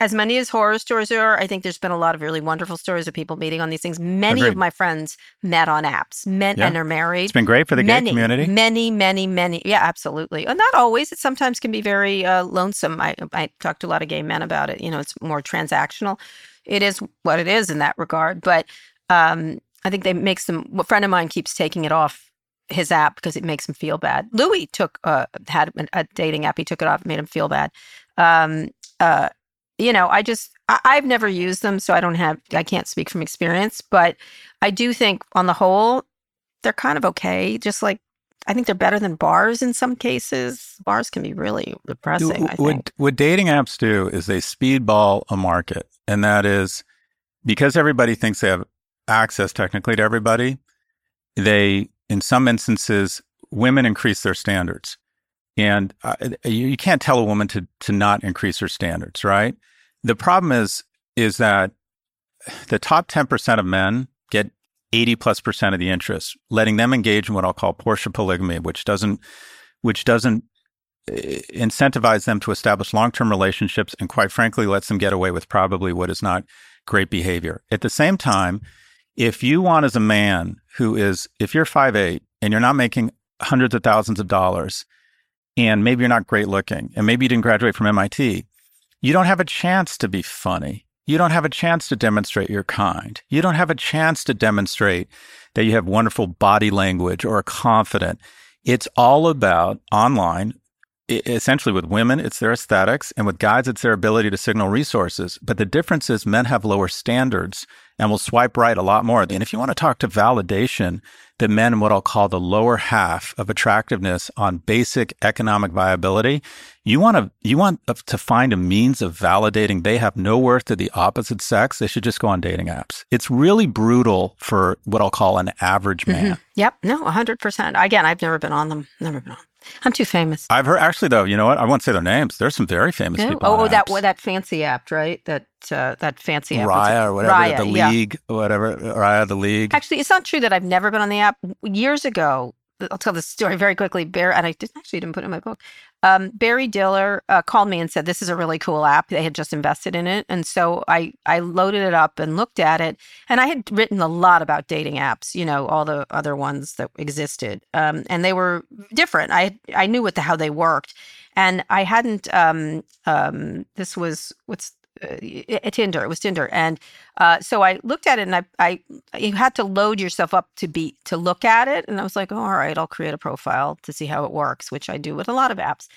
as many as horror stories are, I think there's been a lot of really wonderful stories of people meeting on these things. Many Agreed. of my friends met on apps, met yeah. and are married. It's been great for the many, gay community. Many, many, many. Yeah, absolutely. And not always. It sometimes can be very uh, lonesome. I, I talked to a lot of gay men about it. You know, it's more transactional. It is what it is in that regard. But um, I think they makes them. A friend of mine keeps taking it off his app because it makes him feel bad. Louis took uh, had a dating app. He took it off, made him feel bad. Um, uh, you know, I just I, have never used them, so I don't have I can't speak from experience, but I do think on the whole they're kind of okay. Just like I think they're better than bars in some cases. Bars can be really depressing. what what dating apps do is they speedball a market, and that is because everybody thinks they have access technically to everybody. They, in some instances, women increase their standards. And uh, you, you can't tell a woman to to not increase her standards, right? The problem is is that the top 10% of men get 80 plus percent of the interest, letting them engage in what I'll call Porsche polygamy, which doesn't which doesn't eh, incentivize them to establish long-term relationships and quite frankly lets them get away with probably what is not great behavior. At the same time, if you want as a man who is if you're five eight and you're not making hundreds of thousands of dollars and maybe you're not great looking and maybe you didn't graduate from MIT, you don't have a chance to be funny. You don't have a chance to demonstrate you're kind. You don't have a chance to demonstrate that you have wonderful body language or are confident. It's all about online. Essentially, with women, it's their aesthetics, and with guys, it's their ability to signal resources. But the difference is men have lower standards and will swipe right a lot more. And if you want to talk to validation, the men in what I'll call the lower half of attractiveness on basic economic viability, you want to you want to find a means of validating they have no worth to the opposite sex. They should just go on dating apps. It's really brutal for what I'll call an average mm-hmm. man. Mm-hmm. Yep, no, hundred percent. Again, I've never been on them. Never been on. I'm too famous. I've heard actually though. You know what? I won't say their names. There's some very famous people. Oh, oh that that fancy app, right? That uh, that fancy app. Raya or whatever. Raya, the League, yeah. whatever. Raya, the League. Actually, it's not true that I've never been on the app. Years ago, I'll tell this story very quickly. Bear, and I didn't actually didn't put it in my book. Um, Barry Diller uh, called me and said this is a really cool app. They had just invested in it, and so I I loaded it up and looked at it. And I had written a lot about dating apps, you know, all the other ones that existed, um, and they were different. I I knew what the how they worked, and I hadn't. Um, um, this was what's uh, Tinder. It was Tinder, and uh, so I looked at it, and I, I, you had to load yourself up to be to look at it, and I was like, oh, all right, I'll create a profile to see how it works, which I do with a lot of apps.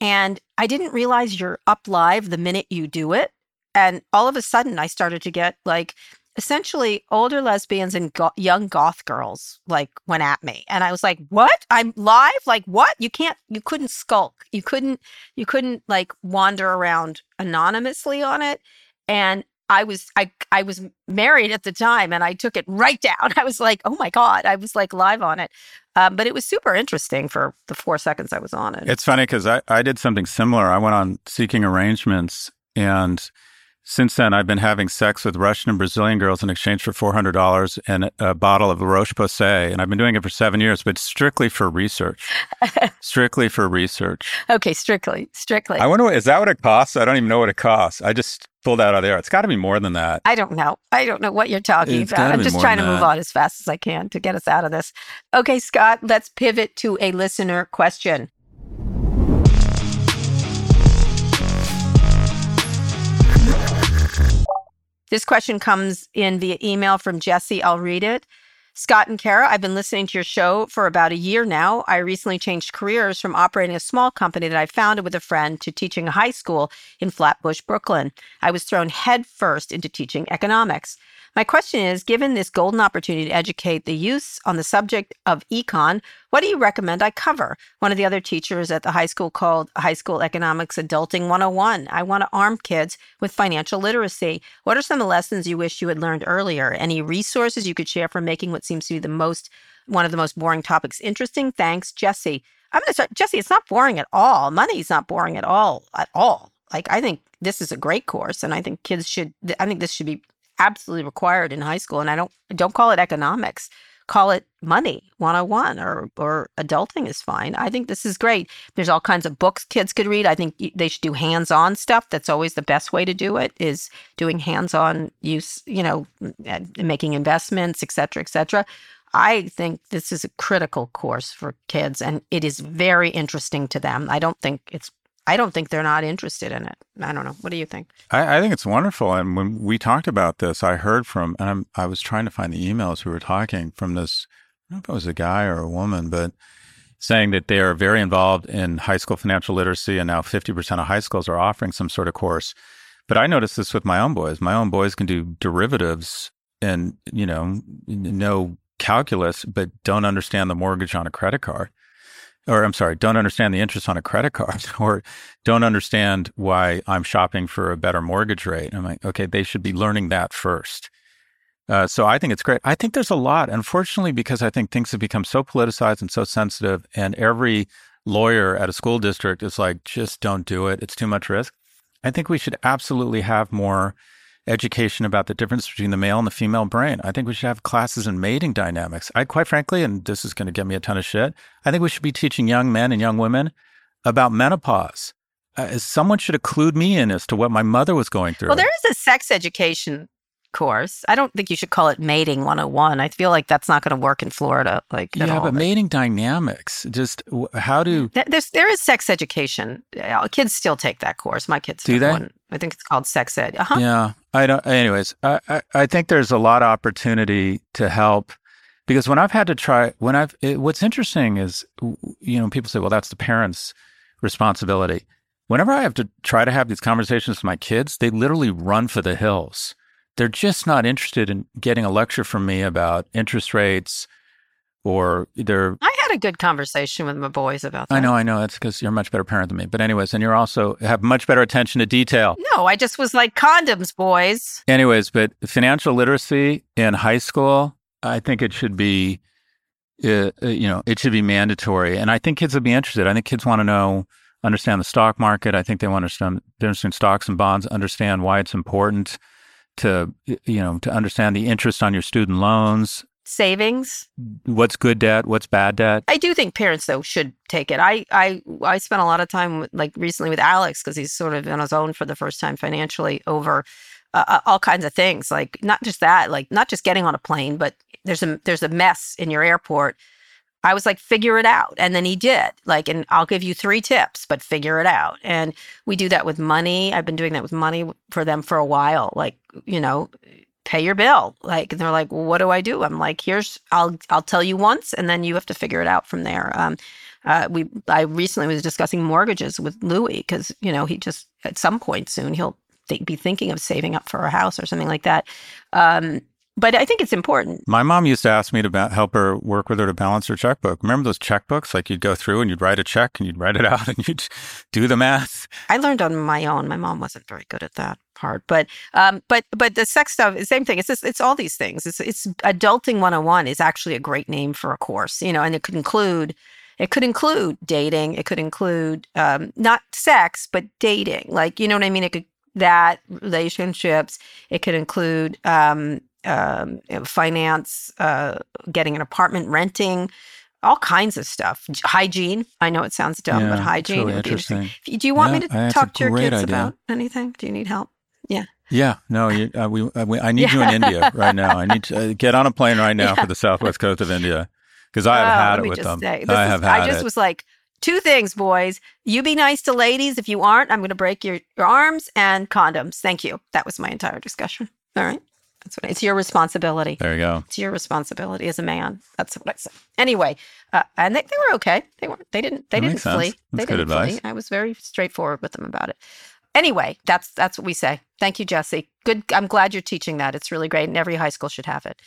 And I didn't realize you're up live the minute you do it, and all of a sudden, I started to get like essentially older lesbians and go- young goth girls like went at me and i was like what? I'm live? Like what? You can't you couldn't skulk. You couldn't you couldn't like wander around anonymously on it. And i was i i was married at the time and i took it right down. (laughs) I was like oh my god i was like live on it. Um, but it was super interesting for the four seconds i was on it. It's funny because I, I did something similar. I went on seeking arrangements and since then, I've been having sex with Russian and Brazilian girls in exchange for $400 and a bottle of Roche Posay. And I've been doing it for seven years, but strictly for research. (laughs) strictly for research. Okay, strictly, strictly. I wonder, is that what it costs? I don't even know what it costs. I just pulled out of there. It's got to be more than that. I don't know. I don't know what you're talking it's about. I'm just trying to move on as fast as I can to get us out of this. Okay, Scott, let's pivot to a listener question. This question comes in via email from Jesse. I'll read it. Scott and Kara, I've been listening to your show for about a year now. I recently changed careers from operating a small company that I founded with a friend to teaching a high school in Flatbush, Brooklyn. I was thrown headfirst into teaching economics. My question is given this golden opportunity to educate the youth on the subject of econ, what do you recommend I cover? One of the other teachers at the high school called High School Economics Adulting 101. I want to arm kids with financial literacy. What are some of the lessons you wish you had learned earlier? Any resources you could share for making what seems to be the most one of the most boring topics interesting? Thanks, Jesse. I'm going to start. Jesse, it's not boring at all. Money's not boring at all. At all. Like, I think this is a great course, and I think kids should, I think this should be absolutely required in high school. And I don't, don't call it economics. Call it money 101 or or adulting is fine. I think this is great. There's all kinds of books kids could read. I think they should do hands-on stuff. That's always the best way to do it is doing hands-on use, you know, making investments, et cetera, et cetera. I think this is a critical course for kids and it is very interesting to them. I don't think it's I don't think they're not interested in it. I don't know. What do you think? I, I think it's wonderful. And when we talked about this, I heard from, and I'm, i was trying to find the emails we were talking from this, I don't know if it was a guy or a woman, but saying that they are very involved in high school financial literacy. And now 50% of high schools are offering some sort of course. But I noticed this with my own boys. My own boys can do derivatives and, you know, know calculus, but don't understand the mortgage on a credit card. Or I'm sorry, don't understand the interest on a credit card, (laughs) or don't understand why I'm shopping for a better mortgage rate. I'm like, okay, they should be learning that first. Uh, so I think it's great. I think there's a lot, unfortunately, because I think things have become so politicized and so sensitive, and every lawyer at a school district is like, just don't do it. It's too much risk. I think we should absolutely have more education about the difference between the male and the female brain. I think we should have classes in mating dynamics. I quite frankly, and this is going to get me a ton of shit, I think we should be teaching young men and young women about menopause. Uh, someone should clued me in as to what my mother was going through. Well, there is a sex education course. I don't think you should call it mating 101. I feel like that's not going to work in Florida. Like, yeah, all. but mating dynamics, just how do there's there is sex education. Kids still take that course. My kids do that. One. I think it's called sex ed. Uh-huh. Yeah, I don't. Anyways, I, I, I think there's a lot of opportunity to help because when I've had to try, when I've it, what's interesting is you know people say, well, that's the parents' responsibility. Whenever I have to try to have these conversations with my kids, they literally run for the hills they're just not interested in getting a lecture from me about interest rates or they're I had a good conversation with my boys about that. I know, I know. That's because you're a much better parent than me. But anyways, and you're also have much better attention to detail. No, I just was like condoms, boys. Anyways, but financial literacy in high school, I think it should be uh, uh you know, it should be mandatory. And I think kids would be interested. I think kids want to know understand the stock market. I think they want to understand, understand stocks and bonds, understand why it's important to you know to understand the interest on your student loans. Savings. What's good debt? What's bad debt? I do think parents though should take it. I i i spent a lot of time with, like recently with alex because he's sort of on his own for the first time financially over uh, uh, all kinds of things. Like not just that like not just getting on a plane but there's a there's a mess in your airport I was like, figure it out. And then he did. Like, and I'll give you three tips, but figure it out. And we do that with money. I've been doing that with money for them for a while. Like, you know, pay your bill. Like, and they're like, well, what do I do? I'm like, here's, I'll, I'll tell you once, and then you have to figure it out from there. Um, uh, we, I recently was discussing mortgages with Louis because, you know, he just, at some point soon, he'll th- be thinking of saving up for a house or something like that. Um, but I think it's important. My mom used to ask me to ba- help her work with her to balance her checkbook. Remember those checkbooks? Like you'd go through and you'd write a check and you'd write it (laughs) out and you'd do the math. I learned on my own. My mom wasn't very good at that part, but um, but but the sex stuff, same thing. It's just, it's all these things. It's it's adulting 101 is actually a great name for a course, you know, and it could include it could include dating. It could include um, not sex, but dating. Like you know what I mean. It could that relationships. It could include um, um, finance, uh, getting an apartment, renting, all kinds of stuff. Hygiene. I know it sounds dumb, yeah, but hygiene really would be interesting. interesting. Do you want yeah, me to talk to your kids idea. about anything? Do you need help? Yeah. Yeah, no, (laughs) you, uh, we, uh, we, I need yeah. you in India right now. I need (laughs) to uh, get on a plane right now for the southwest coast of India because I have oh, had it with them. Say, I have had I just it. was like, two things, boys. You be nice to ladies. If you aren't, I'm going to break your, your arms and condoms. Thank you. That was my entire discussion. All right. That's what I, it's your responsibility. There you go. It's your responsibility as a man. That's what I said. Anyway, uh, and they, they were okay. They weren't. They didn't. They that didn't flee. That's they good didn't advice. flee. I was very straightforward with them about it. Anyway, that's that's what we say. Thank you, Jesse. Good. I'm glad you're teaching that. It's really great, and every high school should have it.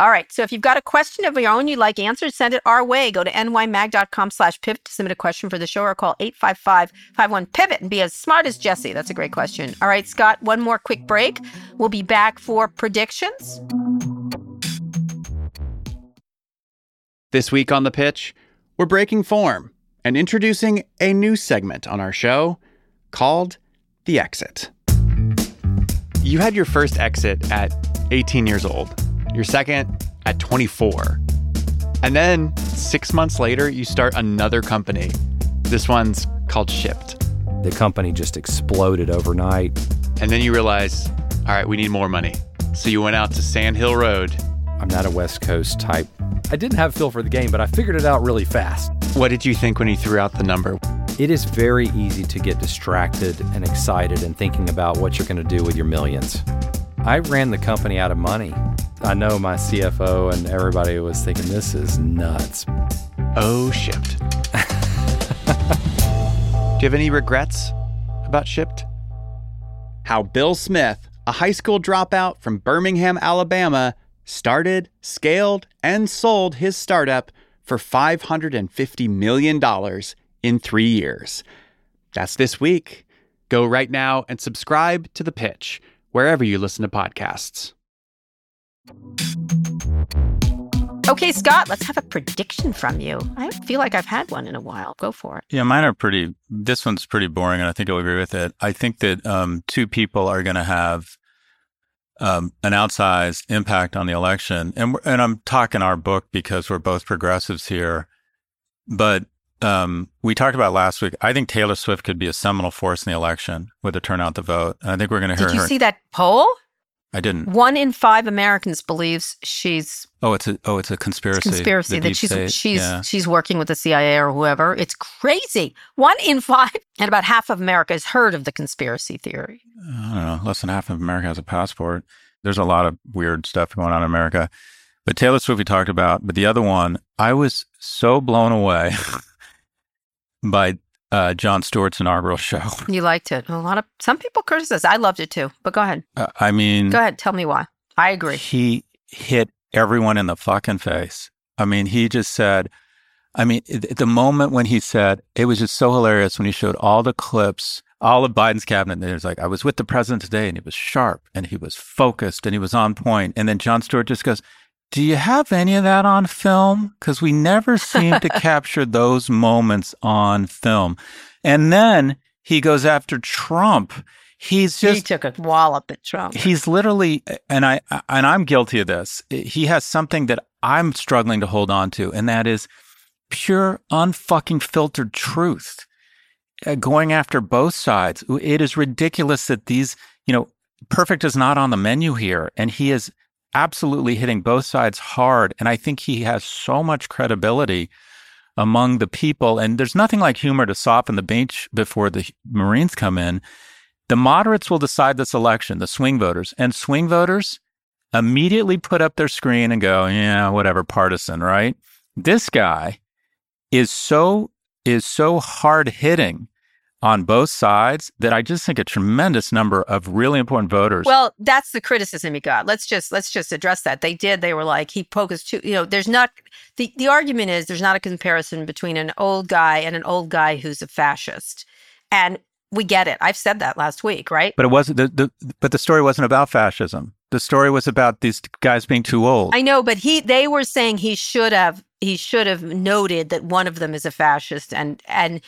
All right. So if you've got a question of your own you'd like answered, send it our way. Go to nymag.com slash pivot to submit a question for the show or call 855-51-PIVOT and be as smart as Jesse. That's a great question. All right, Scott, one more quick break. We'll be back for predictions. This week on The Pitch, we're breaking form and introducing a new segment on our show called The Exit. You had your first exit at 18 years old your second at 24. And then six months later, you start another company. This one's called Shipt. The company just exploded overnight. And then you realize, all right, we need more money. So you went out to Sand Hill Road. I'm not a West Coast type. I didn't have feel for the game, but I figured it out really fast. What did you think when you threw out the number? It is very easy to get distracted and excited and thinking about what you're going to do with your millions. I ran the company out of money. I know my CFO and everybody was thinking this is nuts. Oh, Shipt. (laughs) Do you have any regrets about Shipt? How Bill Smith, a high school dropout from Birmingham, Alabama, started, scaled, and sold his startup for $550 million in three years. That's this week. Go right now and subscribe to The Pitch wherever you listen to podcasts. Okay, Scott, let's have a prediction from you. I don't feel like I've had one in a while. Go for it. Yeah, mine are pretty. This one's pretty boring, and I think I'll agree with it. I think that um, two people are going to have um, an outsized impact on the election, and and I'm talking our book because we're both progressives here, but um, we talked about last week. I think Taylor Swift could be a seminal force in the election with the turnout the vote. And I think we're going to hear Did you her. see that poll? I didn't. One in five Americans believes she's Oh, it's a oh, it's a conspiracy. conspiracy that she's state. she's Yeah. she's working with the CIA or whoever. It's crazy. One in five, and about half of America has heard of the conspiracy theory. I don't know. Less than half of America has a passport. There's a lot of weird stuff going on in America. But Taylor Swift we talked about. But the other one, I was so blown away (laughs) by uh, Jon Stewart's inaugural show. (laughs) You liked it. A lot of some people criticize. I loved it too. But go ahead. Uh, I mean, Go ahead. Tell me why. I agree. He hit everyone in the fucking face. I mean, he just said, I mean, the moment when he said, it was just so hilarious when he showed all the clips, all of Biden's cabinet. And he was like, I was with the president today and he was sharp and he was focused and he was on point. And then John Stewart just goes, do you have any of that on film? Because we never seem to (laughs) capture those moments on film. And then he goes after Trump. He's just he took a wallop at Trump. he's literally and i and i'm guilty of this he has something that i'm struggling to hold on to and that is pure unfucking filtered truth uh, going after both sides it is ridiculous that these you know perfect is not on the menu here and he is absolutely hitting both sides hard and i think he has so much credibility among the people and there's nothing like humor to soften the bench before the marines come in the moderates will decide this election, the swing voters, and swing voters immediately put up their screen and go, yeah, whatever, partisan, right? This guy is so is so hard hitting on both sides that I just think a tremendous number of really important voters. Well, that's the criticism he got. Let's just let's just address that. They did. They were like he focused too. You know, there's not the the argument is there's not a comparison between an old guy and an old guy who's a fascist, and we get it. I've said that last week, right? but it wasn't the, the but the story wasn't about fascism. The story was about these guys being too old. I know, but he they were saying he should have he should have noted that one of them is a fascist and and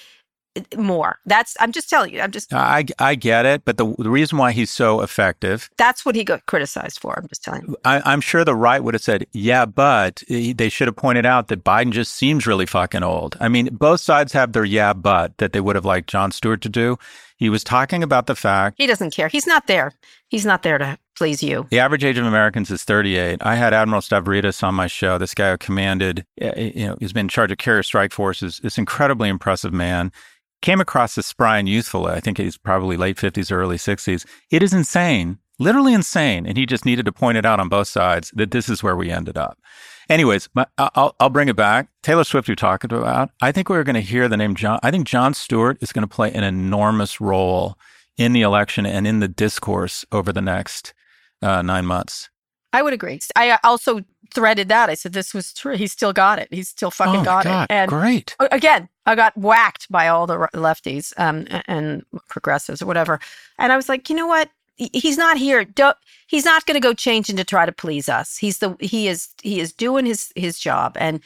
more. That's I'm just telling you. I'm just I, I get it, but the, the reason why he's so effective that's what he got criticized for. I'm just telling you. I, I'm sure the right would have said, yeah, but eh, they should have pointed out that Biden just seems really fucking old. I mean, both sides have their yeah, but that they would have liked Jon Stewart to do. He was talking about the fact He doesn't care. He's not there. He's not there to please you. the average age of Americans is 38. I had Admiral Stavridis on my show. This guy who commanded, eh, you know, he's been in charge of carrier strike forces. This incredibly impressive man. Came across as spry and youthful. I think he's probably late 50s or early 60s. It is insane, literally insane. And he just needed to point it out on both sides that this is where we ended up. Anyways, my, I'll, I'll bring it back. Taylor Swift, you're talking about. I think we're going to hear the name Jon. I think Jon Stewart is going to play an enormous role in the election and in the discourse over the next uh, nine months. I would agree. I also threaded that. I said this was true. He still got it. He still fucking oh got God, it. And great. again, I got whacked by all the lefties um, and progressives or whatever. And I was like, you know what? He's not here. Don't, he's not going to go changing to try to please us. He's the he is he is doing his his job. And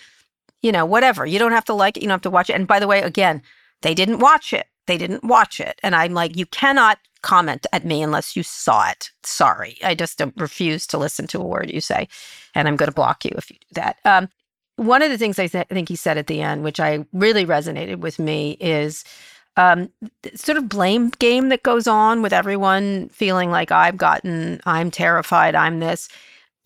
you know whatever. You don't have to like it. You don't have to watch it. And by the way, again, they didn't watch it. They didn't watch it. And I'm like, you cannot comment at me unless you saw it. Sorry. I just refuse to listen to a word you say. And I'm going to block you if you do that. Um, one of the things I th- think he said at the end, which I really resonated with me, is um, sort of blame game that goes on with everyone feeling like I've gotten, I'm terrified, I'm this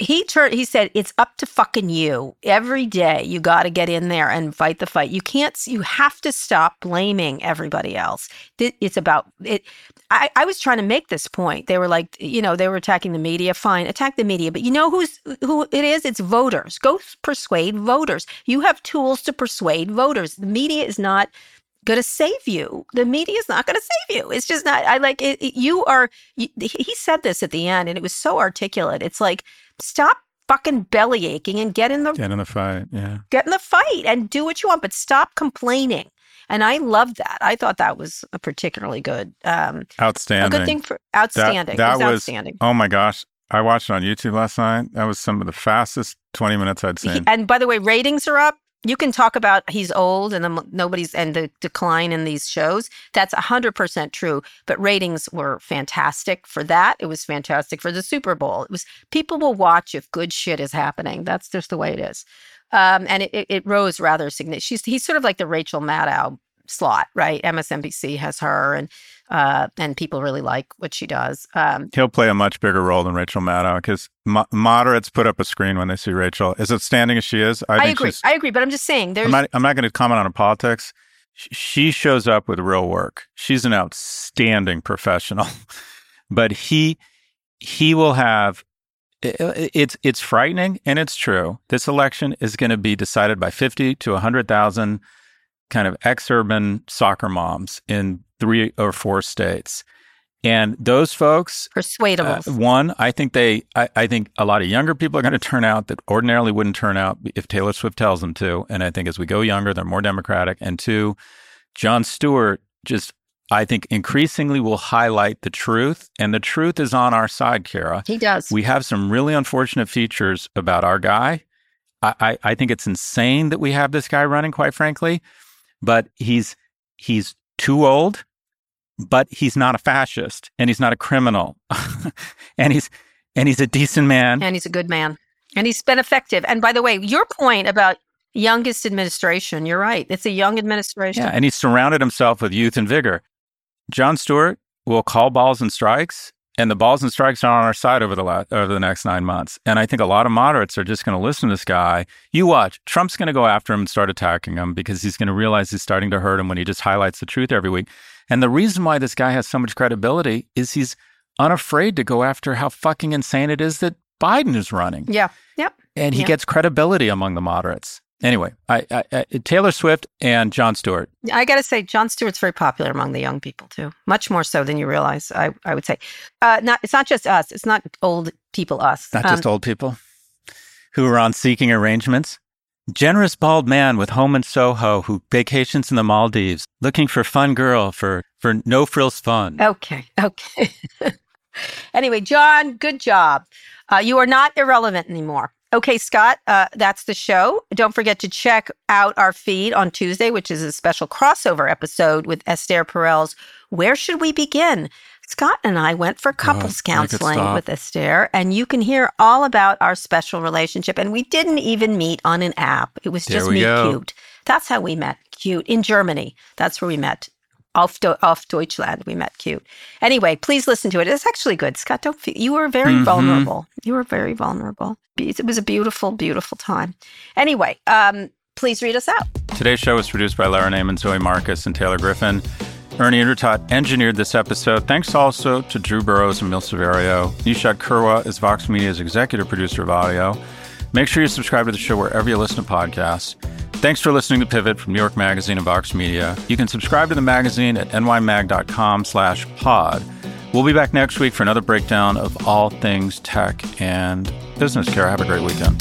he turned he said it's up to fucking you every day you got to get in there and fight the fight you can't you have to stop blaming everybody else it's about it I, I was trying to make this point they were like you know they were attacking the media fine attack the media but you know who's who it is it's voters go persuade voters you have tools to persuade voters the media is not going to save you. The media is not going to save you. It's just not. I like it. it you are. You, he said this at the end, and it was so articulate. It's like stop fucking belly aching and get in the get in the fight. Yeah, get in the fight and do what you want, but stop complaining. And I love that. I thought that was a particularly good, um, outstanding, a good thing for outstanding. That, that was, was outstanding. Oh my gosh, I watched it on YouTube last night. That was some of the fastest twenty minutes I'd seen. He, and by the way, ratings are up you can talk about he's old and the, nobody's and the decline in these shows. That's 100% true. But ratings were fantastic for that. It was fantastic for the Super Bowl. It was people will watch if good shit is happening. That's just the way it is. Um, and it, it, rose rather significantly. She's he's sort of like the Rachel Maddow slot, right? MSNBC has her, and uh, and people really like what she does. Um, He'll play a much bigger role than Rachel Maddow because mo- moderates put up a screen when they see Rachel. As outstanding as she is, I, I agree. I agree, but I'm just saying there's. I'm not, I'm not going to comment on her politics. She shows up with real work. She's an outstanding professional, (laughs) but he he will have. It's it's frightening and it's true. This election is going to be decided by fifty to hundred thousand kind of ex-urban soccer moms in three or four states. And those folks, persuadables. Uh, one, I think they, I, I, think a lot of younger people are going to turn out that ordinarily wouldn't turn out if Taylor Swift tells them to. And I think as we go younger, they're more democratic. And two, Jon Stewart just, I think, increasingly will highlight the truth. And the truth is on our side, Kara. He does. We have some really unfortunate features about our guy. I, I, I think it's insane that we have this guy running, quite frankly. But he's he's too old but he's not a fascist and he's not a criminal. (laughs) and he's and he's a decent man. And he's a good man. And he's been effective. And by the way, your point about youngest administration, you're right. It's a young administration. Yeah, and he's surrounded himself with youth and vigor. Jon Stewart will call balls and strikes, and the balls and strikes are on our side over the last, over the next nine months. And I think a lot of moderates are just going to listen to this guy. You watch, Trump's going to go after him and start attacking him because he's going to realize he's starting to hurt him when he just highlights the truth every week. And the reason why this guy has so much credibility is he's unafraid to go after how fucking insane it is that Biden is running. Yeah. Yep. And he gets credibility among the moderates. Anyway, I, I, I, Taylor Swift and Jon Stewart. I got to say, Jon Stewart's very popular among the young people too, much more so than you realize. I, I would say, uh, not it's not just us. It's not old people. Us, not um, just old people who are on seeking arrangements. Generous bald man with home in Soho who vacations in the Maldives, looking for fun girl for for no frills fun. Okay, okay. (laughs) anyway, Jon, good job. Uh, you are not irrelevant anymore. Okay, Scott, uh, that's the show. Don't forget to check out our feed on Tuesday, which is a special crossover episode with Esther Perel's Where Should We Begin? Scott and I went for couples counseling with Esther, and you can hear all about our special relationship. And we didn't even meet on an app, it was just Meet Cute. That's how we met Cute in Germany. That's where we met. Auf, auf Deutschland, we met cute. Anyway, please listen to it. It's actually good. Scott, don't feel, you were very mm-hmm. vulnerable. You were very vulnerable. It was a beautiful, beautiful time. Anyway, um, please read us out. Today's show was produced by Lara Naaman, Zoe Marcus, and Taylor Griffin. Ernie Indradat engineered this episode. Thanks also to Drew Burrows and Mia Silverio. Nishat Kurwa is Vox Media's executive producer of audio. Make sure you subscribe to the show wherever you listen to podcasts. Thanks for listening to Pivot from New York Magazine and Vox Media. You can subscribe to the magazine at nymag.com slash pod. We'll be back next week for another breakdown of all things tech and business. Kara, have a great weekend.